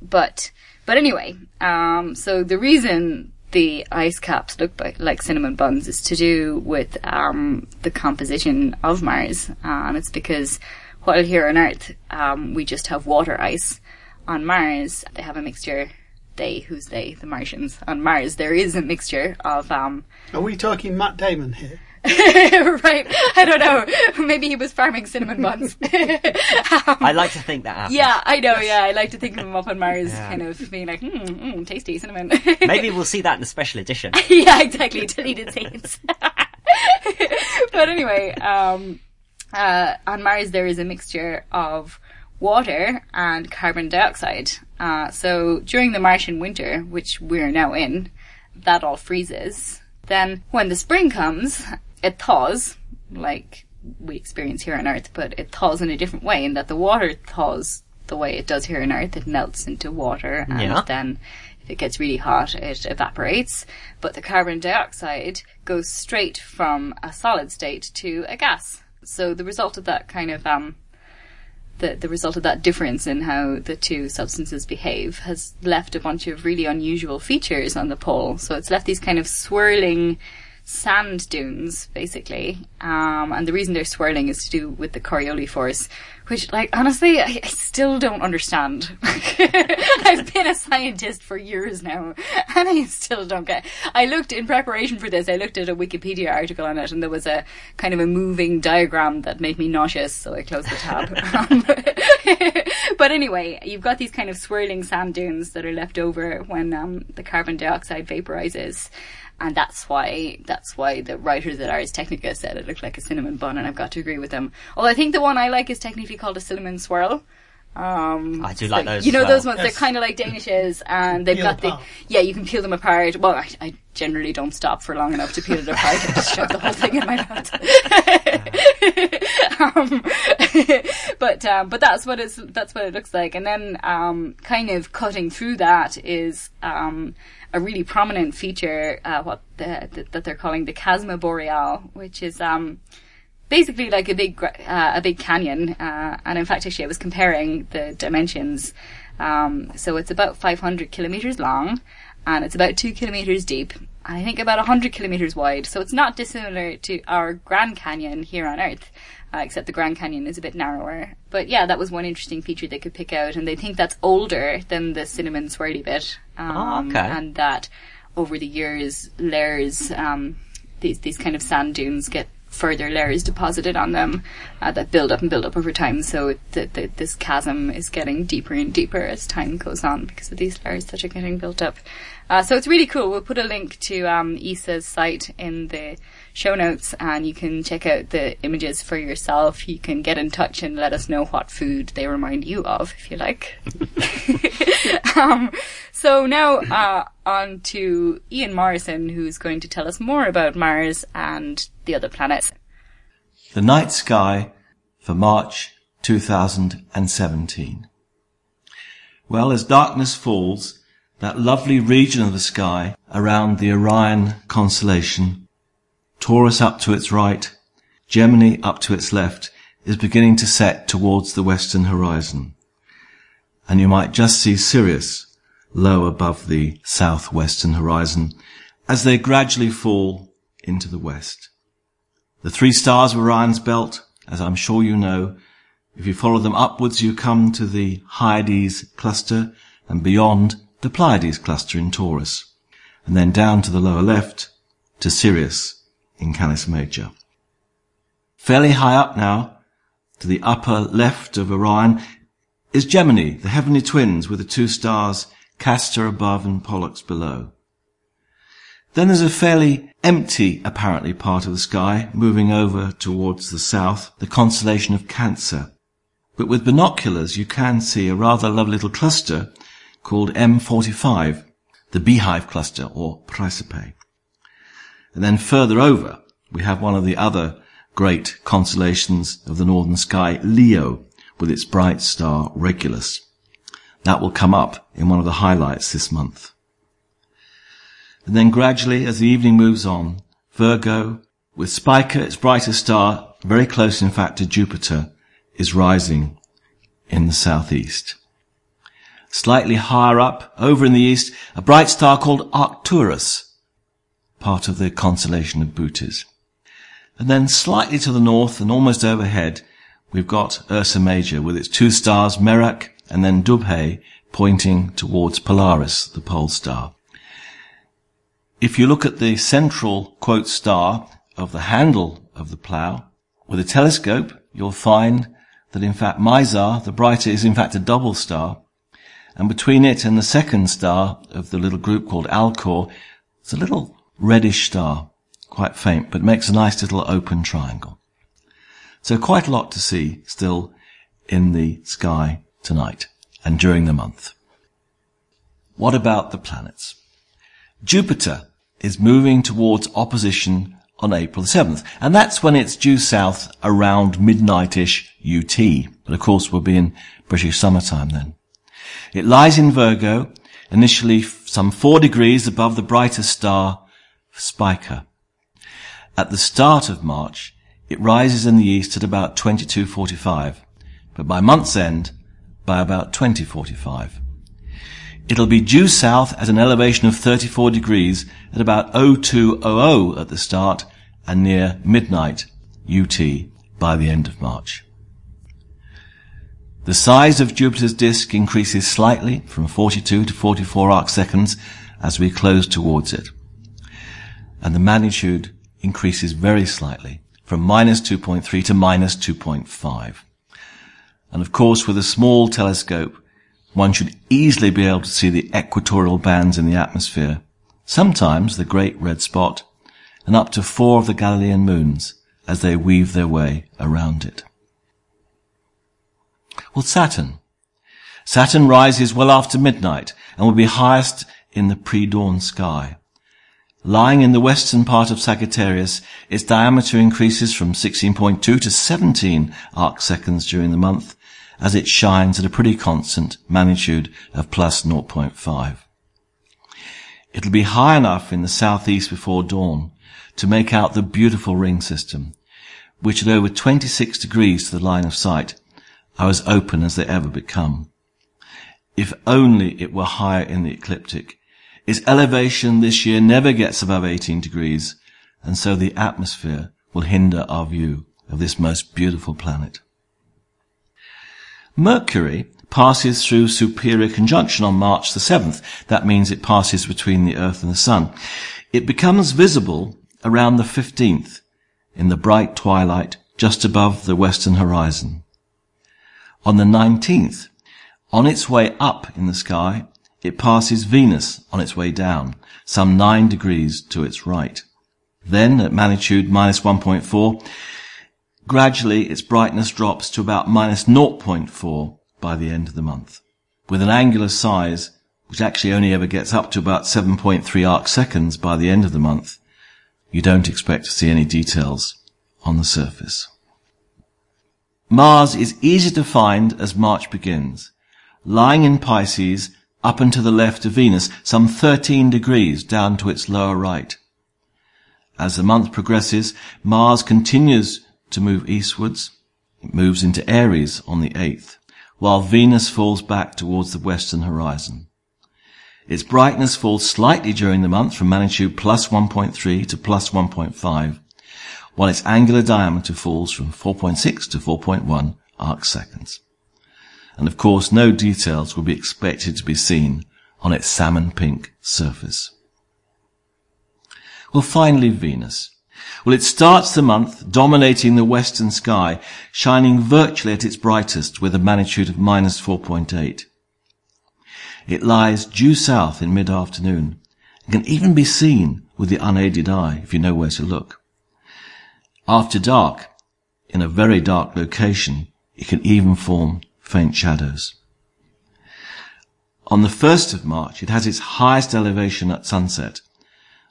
but, but anyway, um, so the reason the ice caps look like, like cinnamon buns is to do with um, the composition of Mars, and it's because while here on Earth um, we just have water ice, on Mars they have a mixture. They, who's they? The Martians. On Mars there is a mixture of um, Are we talking Matt Damon here? right. I don't know. Maybe he was farming cinnamon buns. I like to think that happened. yeah, I know. Yeah, I like to think of him up on Mars, Yeah. kind of being like, mm, mm, tasty cinnamon. Maybe we'll see that in the special edition. yeah, exactly. Deleted scenes. but anyway, um, uh, on Mars there is a mixture of water and carbon dioxide. Uh, so during the Martian winter, which we're now in, that all freezes. Then when the spring comes, it thaws, like we experience here on Earth, but it thaws in a different way in that the water thaws the way it does here on Earth. It melts into water and Yeah. then if it gets really hot, it evaporates. But the carbon dioxide goes straight from a solid state to a gas. So the result of that kind of, um, the, the result of that difference in how the two substances behave has left a bunch of really unusual features on the pole. So it's left these kind of swirling sand dunes, basically. Um, and the reason they're swirling is to do with the Coriolis force, which, like, honestly, I, I still don't understand. I've been a scientist for years now, and I still don't get. I looked in preparation for this. I looked at a Wikipedia article on it, and there was a kind of a moving diagram that made me nauseous, so I closed the tab. But anyway, you've got these kind of swirling sand dunes that are left over when um, the carbon dioxide vaporizes. And that's why that's why the writers at Ars Technica said it looked like a cinnamon bun, and I've got to agree with them. Although I think the one I like is technically called a cinnamon swirl. Um, I do like so- those You as know those well. ones? They're kind of like Danishes, and they've Peel got the apart. yeah. You can peel them apart. Well, I, I generally don't stop for long enough to peel it apart. I just shove the whole thing in my mouth. um, but um, but that's what it's that's what it looks like. And then um, kind of cutting through that is um, a really prominent feature, uh, what the, the, that they're calling the Chasma Boreale, which is um, basically like a big uh, a big canyon. Uh, and in fact, actually, I was comparing the dimensions. Um, so it's about 500 kilometers long, and it's about two kilometers deep, and I think about 100 kilometers wide. So it's not dissimilar to our Grand Canyon here on Earth, uh, except the Grand Canyon is a bit narrower. But yeah, that was one interesting feature they could pick out, and they think that's older than the cinnamon swirly bit. Um, Oh, okay. And that over the years, layers, um, these, these kind of sand dunes get further layers deposited on them uh, that build up and build up over time. So the, the, this chasm is getting deeper and deeper as time goes on because of these layers that are getting built up. Uh, so it's really cool. We'll put a link to um, site in the show notes and you can check out the images for yourself. You can get in touch and let us know what food they remind you of if you like. um, so now uh, on to Ian Morison who's going to tell us more about Mars and the other planets. The night sky for March 2017. Well, as darkness falls, that lovely region of the sky around the Orion constellation, Taurus up to its right, Gemini up to its left, is beginning to set towards the western horizon. And you might just see Sirius low above the southwestern horizon as they gradually fall into the west. The three stars of Orion's belt, as I'm sure you know, if you follow them upwards, you come to the Hyades cluster and beyond the Pleiades cluster in Taurus, and then down to the lower left to Sirius in Canis Major. Fairly high up now, to the upper left of Orion, is Gemini, the heavenly twins with the two stars Castor above and Pollux below. Then there's a fairly empty, apparently, part of the sky moving over towards the south, the constellation of Cancer. But with binoculars you can see a rather lovely little cluster called M45, the Beehive Cluster or Praesepe. And then further over we have one of the other great constellations of the northern sky, Leo, with its bright star Regulus. That will come up in one of the highlights this month. And then gradually, as the evening moves on, Virgo, with Spica, its brightest star, very close in fact to Jupiter, is rising in the southeast. Slightly higher up, over in the east, a bright star called Arcturus, part of the constellation of Bootes. And then slightly to the north and almost overhead, we've got Ursa Major with its two stars, Merak and then Dubhe, pointing towards Polaris, the pole star. If you look at the central quote star of the handle of the plough, with a telescope, you'll find that in fact Mizar, the brighter, is in fact a double star, and between it and the second star of the little group called Alcor, it's a little reddish star, quite faint, but makes a nice little open triangle. So quite a lot to see still in the sky tonight and during the month. What about the planets? Jupiter is moving towards opposition on April 7th, and that's when it's due south around midnight-ish UT. But of course we'll be in British summertime then. It lies in Virgo, initially some four degrees above the brightest star, Spica. At the start of March, it rises in the east at about 22.45, but by month's end, by about 20.45. It'll be due south at an elevation of 34 degrees at about 0200 at the start and near midnight UT by the end of March. The size of Jupiter's disk increases slightly from 42 to 44 arc seconds as we close towards it. And the magnitude increases very slightly from minus 2.3 to minus 2.5. And of course, with a small telescope, one should easily be able to see the equatorial bands in the atmosphere, sometimes the great red spot, and up to four of the Galilean moons as they weave their way around it. Well, Saturn. Saturn rises well after midnight and will be highest in the pre-dawn sky. Lying in the western part of Sagittarius, its diameter increases from 16.2 to 17 arc seconds during the month as it shines at a pretty constant magnitude of plus 0.5. It'll be high enough in the southeast before dawn to make out the beautiful ring system, which at over 26 degrees to the line of sight are as open as they ever become. If only it were higher in the ecliptic, Its elevation this year never gets above 18 degrees, and so the atmosphere will hinder our view of this most beautiful planet. Mercury passes through superior conjunction on March the 7th. That means it passes between the Earth and the Sun. It becomes visible around the 15th in the bright twilight just above the western horizon. On the 19th, on its way up in the sky, it passes Venus on its way down, some 9 degrees to its right. Then, at magnitude minus 1.4, gradually its brightness drops to about minus 0.4 by the end of the month, with an angular size which actually only ever gets up to about 7.3 arc seconds by the end of the month. You don't expect to see any details on the surface. Mars is easy to find as March begins, lying in Pisces up and to the left of Venus, some 13 degrees down to its lower right. As the month progresses, Mars continues to move eastwards. It moves into Aries on the 8th, while Venus falls back towards the western horizon. Its brightness falls slightly during the month from magnitude plus 1.3 to plus 1.5, while its angular diameter falls from 4.6 to 4.1 arc seconds. And of course, no details will be expected to be seen on its salmon pink surface. Well, finally, Venus. Well, it starts the month dominating the western sky, shining virtually at its brightest with a magnitude of minus 4.8. It lies due south in mid-afternoon and can even be seen with the unaided eye if you know where to look. After dark, in a very dark location, it can even form faint shadows. On the 1st of March, it has its highest elevation at sunset,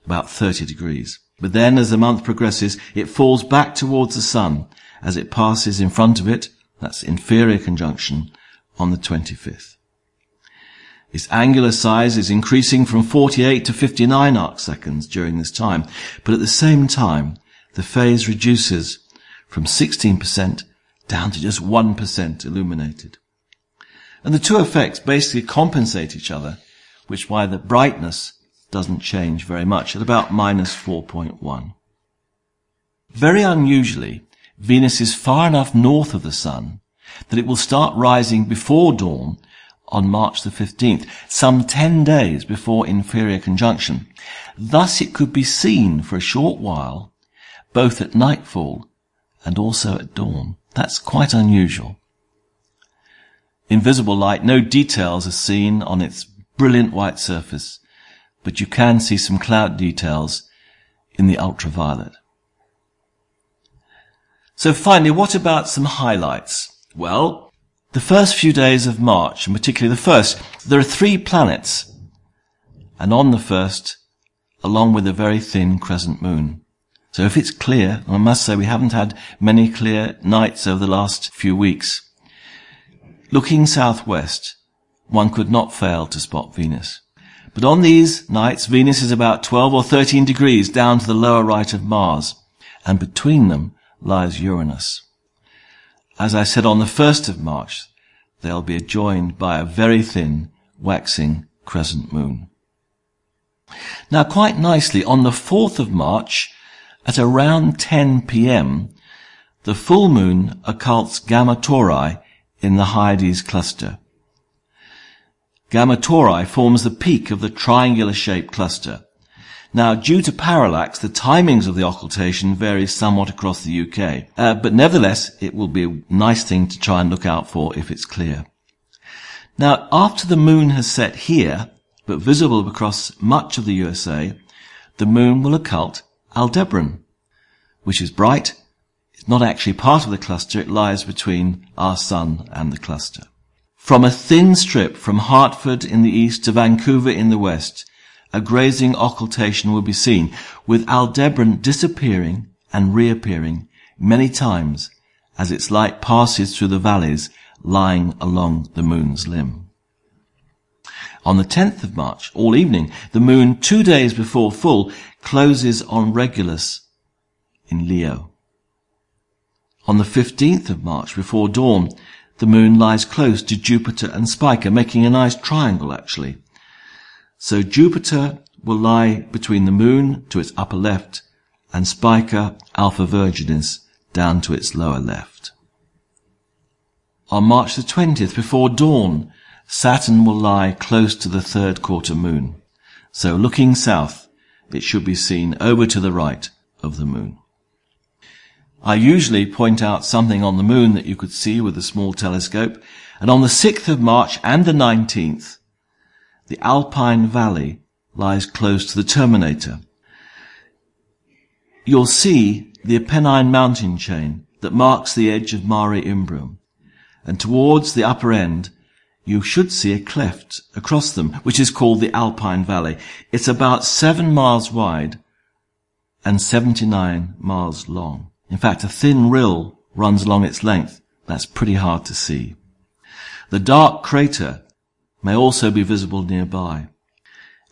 about 30 degrees. But then as the month progresses, it falls back towards the sun as it passes in front of it, that's inferior conjunction, on the 25th. Its angular size is increasing from 48 to 59 arc seconds during this time, but at the same time, the phase reduces from 16% down to just 1% illuminated. And the two effects basically compensate each other, which why the brightness doesn't change very much at about minus 4.1. Very unusually, Venus is far enough north of the Sun that it will start rising before dawn on March the 15th, some 10 days before inferior conjunction. Thus it could be seen for a short while, both at nightfall and also at dawn. That's quite unusual. In visible light, no details are seen on its brilliant white surface, but you can see some cloud details in the ultraviolet. So finally, what about some highlights? Well, the first few days of March, and particularly the first, there are three planets. And on the first, along with a very thin crescent moon. So if it's clear, I must say we haven't had many clear nights over the last few weeks. Looking southwest, one could not fail to spot Venus. But on these nights, Venus is about 12 or 13 degrees down to the lower right of Mars, and between them lies Uranus. As I said on the 1st of March, they'll be joined by a very thin, waxing crescent moon. Now quite nicely, on the 4th of March, at around 10 p.m., the full moon occults Gamma Tauri in the Hyades cluster. Gamma Tauri forms the peak of the triangular-shaped cluster. Now, due to parallax, the timings of the occultation vary somewhat across the UK, uh, but nevertheless, it will be a nice thing to try and look out for if it's clear. Now, after the moon has set here, but visible across much of the USA, the moon will occult Aldebaran, which is bright. It's not actually part of the cluster, it lies between our sun and the cluster. From a thin strip from Hartford in the east to Vancouver in the west, a grazing occultation will be seen, with Aldebaran disappearing and reappearing many times as its light passes through the valleys lying along the moon's limb. On the 10th of March, all evening, the moon, two days before full, closes on Regulus in Leo. On the 15th of March, before dawn, the moon lies close to Jupiter and Spica, making a nice triangle actually. So Jupiter will lie between the moon to its upper left and Spica Alpha Virginis down to its lower left. On March the 20th, before dawn, Saturn will lie close to the third quarter moon. So looking south, it should be seen over to the right of the moon. I usually point out something on the moon that you could see with a small telescope, and on the 6th of March and the 19th, the Alpine Valley lies close to the terminator. You'll see the Apennine mountain chain that marks the edge of Mare Imbrium, and towards the upper end, you should see a cleft across them, which is called the Alpine Valley. It's about seven miles wide and 79 miles long. In fact, a thin rill runs along its length. That's pretty hard to see. The dark crater may also be visible nearby.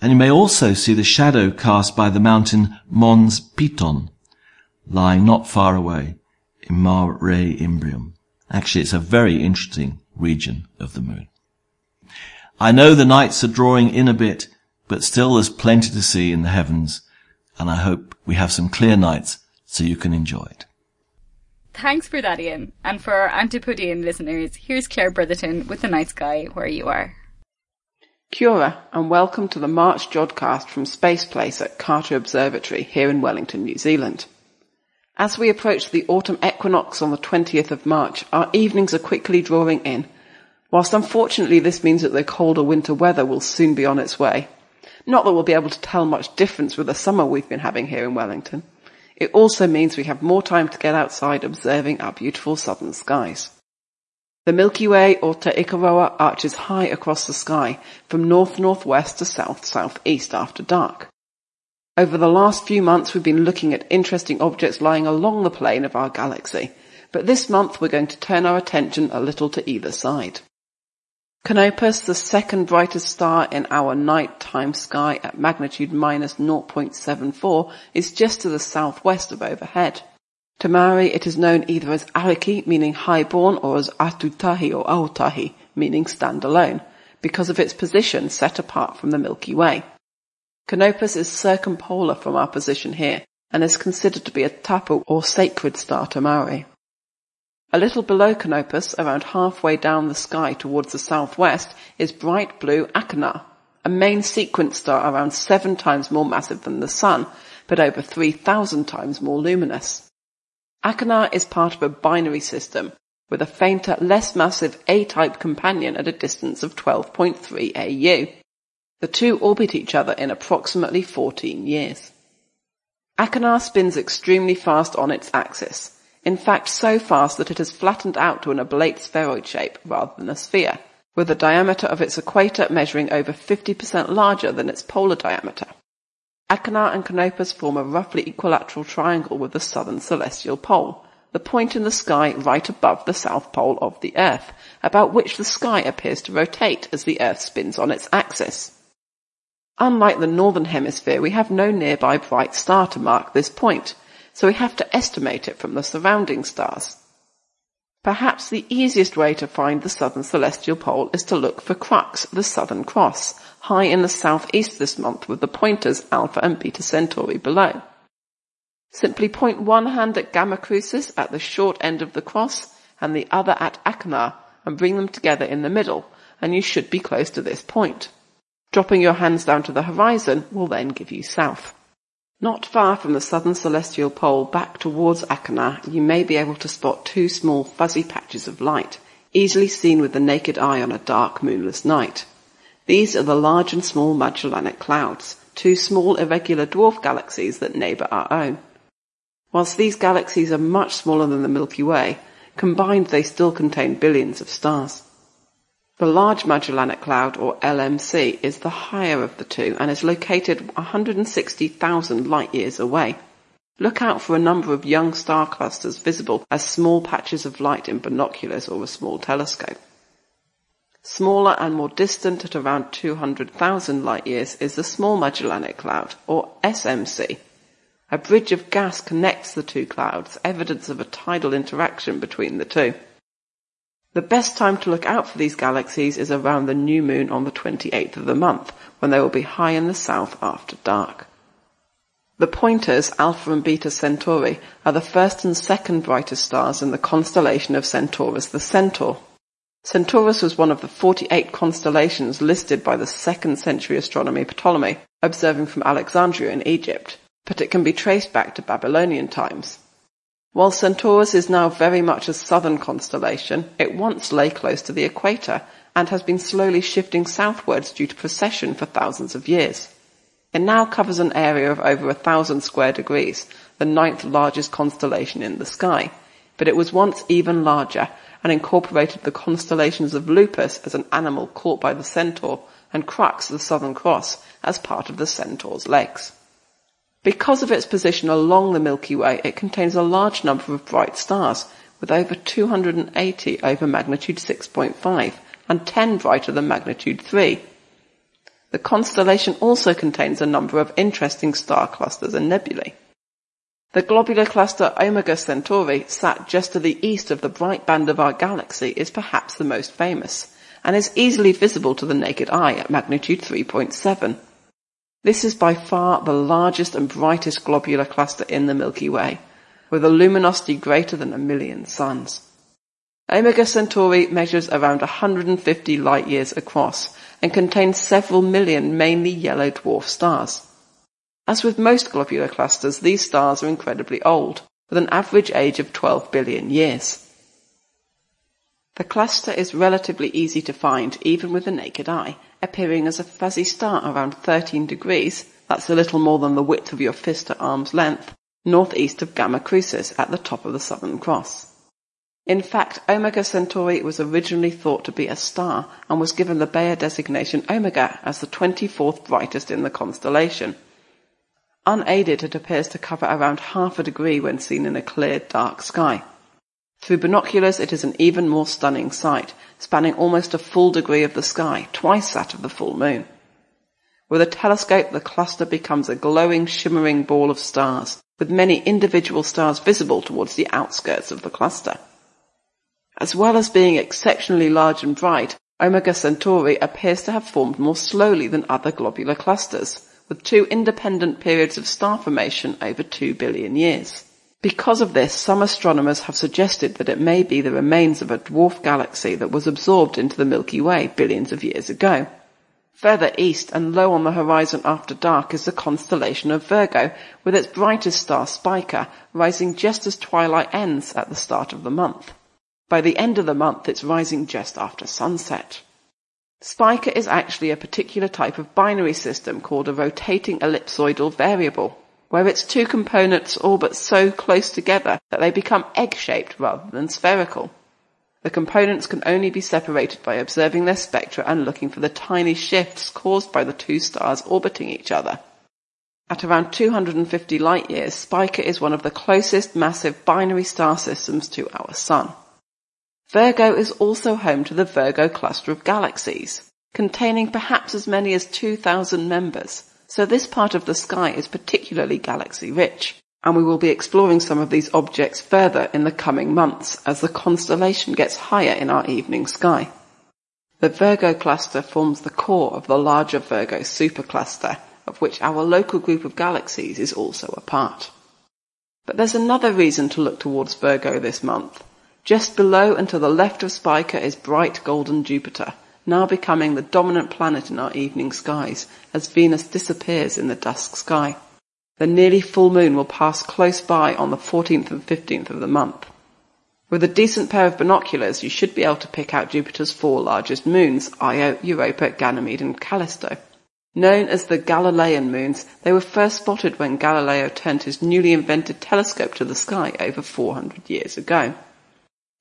And you may also see the shadow cast by the mountain Mons Piton, lying not far away in Mare Imbrium. Actually, it's a very interesting region of the moon. I know the nights are drawing in a bit, but still there's plenty to see in the heavens, and I hope we have some clear nights so you can enjoy it. Thanks for that, Ian. And for our Antipodean listeners, here's Claire Bretherton with the night sky where you are. Kia ora, and welcome to the March Jodcast from Space Place at Carter Observatory here in Wellington, New Zealand. As we approach the autumn equinox on the 20th of March, our evenings are quickly drawing in, whilst unfortunately this means that the colder winter weather will soon be on its way. Not that we'll be able to tell much difference with the summer we've been having here in Wellington. It also means we have more time to get outside observing our beautiful southern skies. The Milky Way or Te Ikaroa arches high across the sky from north-northwest to south-southeast after dark. Over the last few months we've been looking at interesting objects lying along the plane of our galaxy, but this month we're going to turn our attention a little to either side. Canopus, the second brightest star in our nighttime sky at magnitude minus 0.74, is just to the southwest of overhead. To Maori, it is known either as Ariki, meaning highborn, or as Atutahi or Aotahi, meaning stand alone, because of its position set apart from the Milky Way. Canopus is circumpolar from our position here, and is considered to be a tapu or sacred star to Maori. A little below Canopus, around halfway down the sky towards the southwest, is bright blue Achernar, a main sequence star around seven times more massive than the Sun, but over 3,000 times more luminous. Achernar is part of a binary system with a fainter, less massive A-type companion at a distance of 12.3 AU. The two orbit each other in approximately 14 years. Achernar spins extremely fast on its axis. In fact, so fast that it has flattened out to an oblate spheroid shape rather than a sphere, with the diameter of its equator measuring over 50% larger than its polar diameter. Achernar and Canopus form a roughly equilateral triangle with the southern celestial pole, the point in the sky right above the south pole of the Earth, about which the sky appears to rotate as the Earth spins on its axis. Unlike the northern hemisphere, we have no nearby bright star to mark this point, so we have to estimate it from the surrounding stars. Perhaps the easiest way to find the southern celestial pole is to look for Crux, the southern cross, high in the southeast this month with the pointers Alpha and Beta Centauri below. Simply point one hand at Gamma Crucis at the short end of the cross and the other at Achernar and bring them together in the middle and you should be close to this point. Dropping your hands down to the horizon will then give you south. Not far from the southern celestial pole back towards Achernar, you may be able to spot two small fuzzy patches of light, easily seen with the naked eye on a dark moonless night. These are the large and small Magellanic Clouds, two small irregular dwarf galaxies that neighbour our own. Whilst these galaxies are much smaller than the Milky Way, combined they still contain billions of stars. The Large Magellanic Cloud, or LMC, is the higher of the two and is located 160,000 light years away. Look out for a number of young star clusters visible as small patches of light in binoculars or a small telescope. Smaller and more distant at around 200,000 light years is the Small Magellanic Cloud, or SMC. A bridge of gas connects the two clouds, evidence of a tidal interaction between the two. The best time to look out for these galaxies is around the new moon on the 28th of the month, when they will be high in the south after dark. The pointers, Alpha and Beta Centauri, are the first and second brightest stars in the constellation of Centaurus the Centaur. Centaurus was one of the 48 constellations listed by the second century astronomy Ptolemy, observing from Alexandria in Egypt, but it can be traced back to Babylonian times. While Centaurus is now very much a southern constellation, it once lay close to the equator and has been slowly shifting southwards due to precession for thousands of years. It now covers an area of over a thousand square degrees, the ninth largest constellation in the sky, but it was once even larger and incorporated the constellations of Lupus as an animal caught by the centaur and Crux, the Southern Cross, as part of the centaur's legs. Because of its position along the Milky Way, it contains a large number of bright stars, with over 280 over magnitude 6.5 and 10 brighter than magnitude 3. The constellation also contains a number of interesting star clusters and nebulae. The globular cluster Omega Centauri, sat just to the east of the bright band of our galaxy, is perhaps the most famous, and is easily visible to the naked eye at magnitude 3.7. This is by far the largest and brightest globular cluster in the Milky Way, with a luminosity greater than a million suns. Omega Centauri measures around 150 light years across and contains several million mainly yellow dwarf stars. As with most globular clusters, these stars are incredibly old, with an average age of 12 billion years. The cluster is relatively easy to find even with the naked eye, appearing as a fuzzy star around 13 degrees, that's a little more than the width of your fist at arm's length, northeast of Gamma Crucis at the top of the Southern Cross. In fact, Omega Centauri was originally thought to be a star and was given the Bayer designation Omega as the 24th brightest in the constellation. Unaided, it appears to cover around half a degree when seen in a clear, dark sky. Through binoculars, it is an even more stunning sight, spanning almost a full degree of the sky, twice that of the full moon. With a telescope, the cluster becomes a glowing, shimmering ball of stars, with many individual stars visible towards the outskirts of the cluster. As well as being exceptionally large and bright, Omega Centauri appears to have formed more slowly than other globular clusters, with two independent periods of star formation over two billion years. Because of this, some astronomers have suggested that it may be the remains of a dwarf galaxy that was absorbed into the Milky Way billions of years ago. Further east and low on the horizon after dark is the constellation of Virgo, with its brightest star Spica rising just as twilight ends at the start of the month. By the end of the month, it's rising just after sunset. Spica is actually a particular type of binary system called a rotating ellipsoidal variable where its two components orbit so close together that they become egg-shaped rather than spherical. The components can only be separated by observing their spectra and looking for the tiny shifts caused by the two stars orbiting each other. At around 250 light years, Spica is one of the closest massive binary star systems to our Sun. Virgo is also home to the Virgo cluster of galaxies, containing perhaps as many as 2,000 members, so this part of the sky is particularly galaxy rich, and we will be exploring some of these objects further in the coming months as the constellation gets higher in our evening sky. The Virgo cluster forms the core of the larger Virgo supercluster, of which our local group of galaxies is also a part. But there's another reason to look towards Virgo this month. Just below and to the left of Spica is bright golden Jupiter, now becoming the dominant planet in our evening skies as Venus disappears in the dusk sky. The nearly full moon will pass close by on the 14th and 15th of the month. With a decent pair of binoculars, you should be able to pick out Jupiter's four largest moons, Io, Europa, Ganymede and Callisto. Known as the Galilean moons, they were first spotted when Galileo turned his newly invented telescope to the sky over 400 years ago.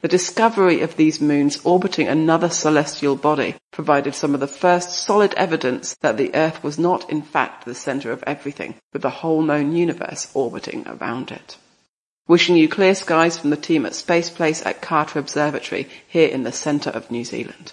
The discovery of these moons orbiting another celestial body provided some of the first solid evidence that the Earth was not in fact the center of everything, with the whole known universe orbiting around it. Wishing you clear skies from the team at Space Place at Carter Observatory here in the centre of New Zealand.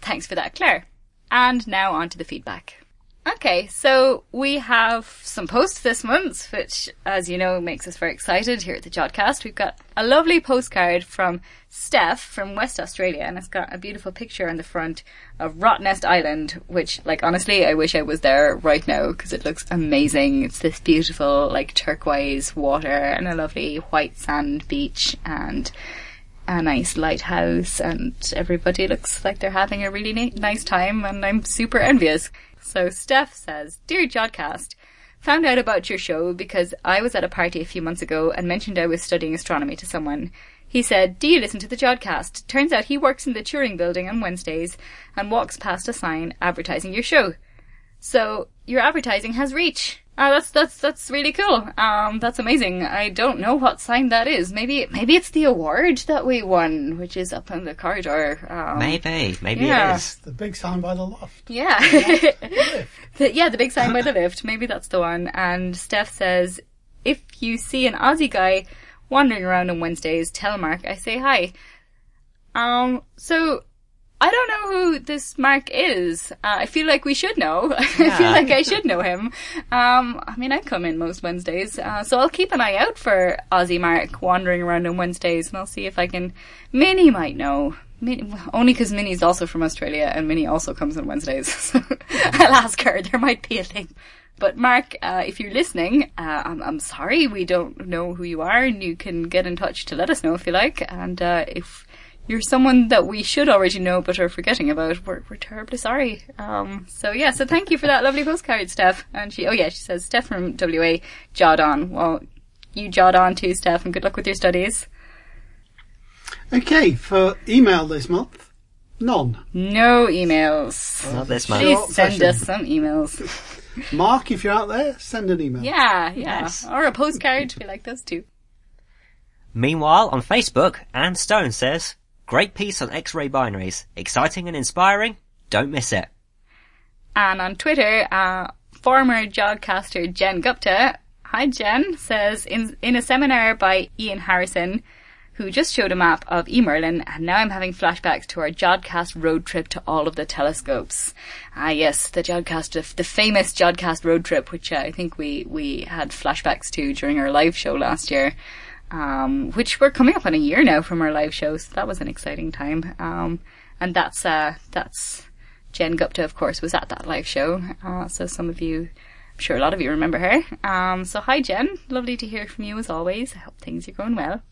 Thanks for that, Claire. And now on to the feedback. Okay, so we have some posts this month, which, as you know, makes us very excited here at the Jodcast. We've got a lovely postcard from Steph from West Australia, and it's got a beautiful picture on the front of Rottnest Island, which, like, honestly, I wish I was there right now because it looks amazing. It's this beautiful, like, turquoise water and a lovely white sand beach and a nice lighthouse, and everybody looks like they're having a really na- nice time, and I'm super envious. So Steph says, Dear Jodcast, found out about your show because I was at a party a few months ago and mentioned I was studying astronomy to someone. He said, Do you listen to the Jodcast? Turns out he works in the Turing building on Wednesdays and walks past a sign advertising your show. So your advertising has reach. Uh, that's that's that's really cool. Um, that's amazing. I don't know what sign that is. Maybe maybe it's the award that we won, which is up in the corridor. Um, Maybe, maybe Yeah. it is. The big sign by the loft. yeah. The- yeah, the big sign by the lift. Maybe that's the one. And Steph says, if you see an Aussie guy wandering around on Wednesdays, tell Mark I say hi. Um, so I don't know who this Mark is. Uh, I feel like we should know. I feel like I should know him. Um, I mean, I come in most Wednesdays, uh, so I'll keep an eye out for Aussie Mark wandering around on Wednesdays, and I'll see if I can. Minnie might know. Minnie, only because Minnie's also from Australia, and Minnie also comes on Wednesdays. So I'll ask her. There might be a thing. But Mark, uh, if you're listening, uh, I'm, I'm sorry we don't know who you are, and you can get in touch to let us know if you like. And uh, if you're someone that we should already know but are forgetting about, we're, we're terribly sorry. Um, so yeah, so thank you for that lovely postcard, Steph. And she, oh yeah, she says, Steph from WA, jod on. Well, you jod on too, Steph, and good luck with your studies. Okay, for email this month, none. No emails. Not this month. Please Short send session. us some emails. Mark, if you're out there, send an email. Yeah, yeah. Yes. Or a postcard, we like those too. Meanwhile, on Facebook, Anne Stone says, Great piece on X-ray binaries. Exciting and inspiring. Don't miss it. And on Twitter, uh, former Jodcaster Jen Gupta, hi Jen, says in in a seminar by Ian Harrison, who just showed a map of E Merlin, and now I'm having flashbacks to our Jodcast road trip to all of the telescopes. Ah yes, the Jodcast, the, famous Jodcast road trip, which I think we we had flashbacks to during our live show last year. Um, which we're coming up on a year now from our live show, so that was an exciting time. Um, and that's uh, that's Jen Gupta, of course, was at that live show. Uh, so some of you, I'm sure a lot of you remember her. Um, so hi Jen, lovely to hear from you as always. I hope things are going well.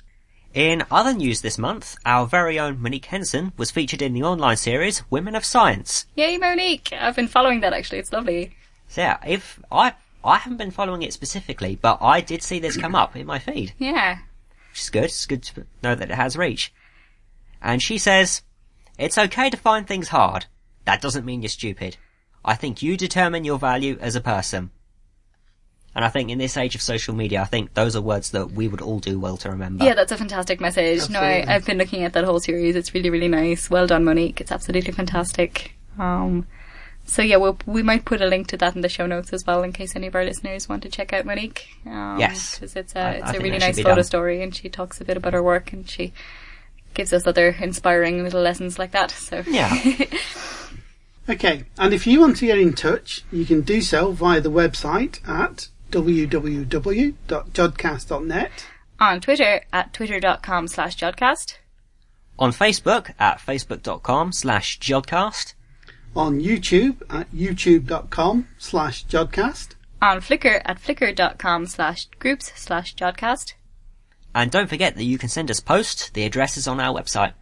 In other news this month, our very own Monique Henson was featured in the online series Women of Science. Yay, Monique! I've been following that actually. It's lovely. So yeah, if I I haven't been following it specifically, but I did see this come up in my feed, Yeah. Which is good. It's good to know that it has reach. And she says, "It's okay to find things hard. That doesn't mean you're stupid. I think you determine your value as a person." And I think in this age of social media, I think those are words that we would all do well to remember. Yeah, that's a fantastic message. No, I, I've been looking at that whole series. It's really, really nice. Well done, Monique. It's absolutely fantastic. Um, so yeah, we'll, we might put a link to that in the show notes as well in case any of our listeners want to check out Monique. Um, Yes. Because it's I- a, I it's a really nice photo done. story and she talks a bit about her work and she gives us other inspiring little lessons like that. So Yeah. Okay, and if you want to get in touch, you can do so via the website at www.jodcast.net, on Twitter at twitter.com slash jodcast. On Facebook at facebook.com slash jodcast. On YouTube at youtube.com slash jodcast, On Flickr at flickr.com slash groups slash jodcast. And don't forget that you can send us posts. The address is on our website.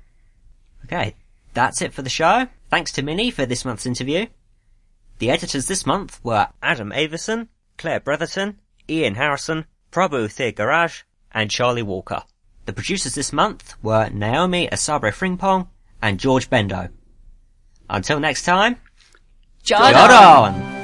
Okay, that's it for the show. Thanks to Minnie for this month's interview. The editors this month were Adam Avison, Claire Bretherton, Ian Harrison, Prabu Thiagaraj, and Charlie Walker. The producers this month were Naomi Asabre Frimpong and George Bendo. Until next time, Jod on!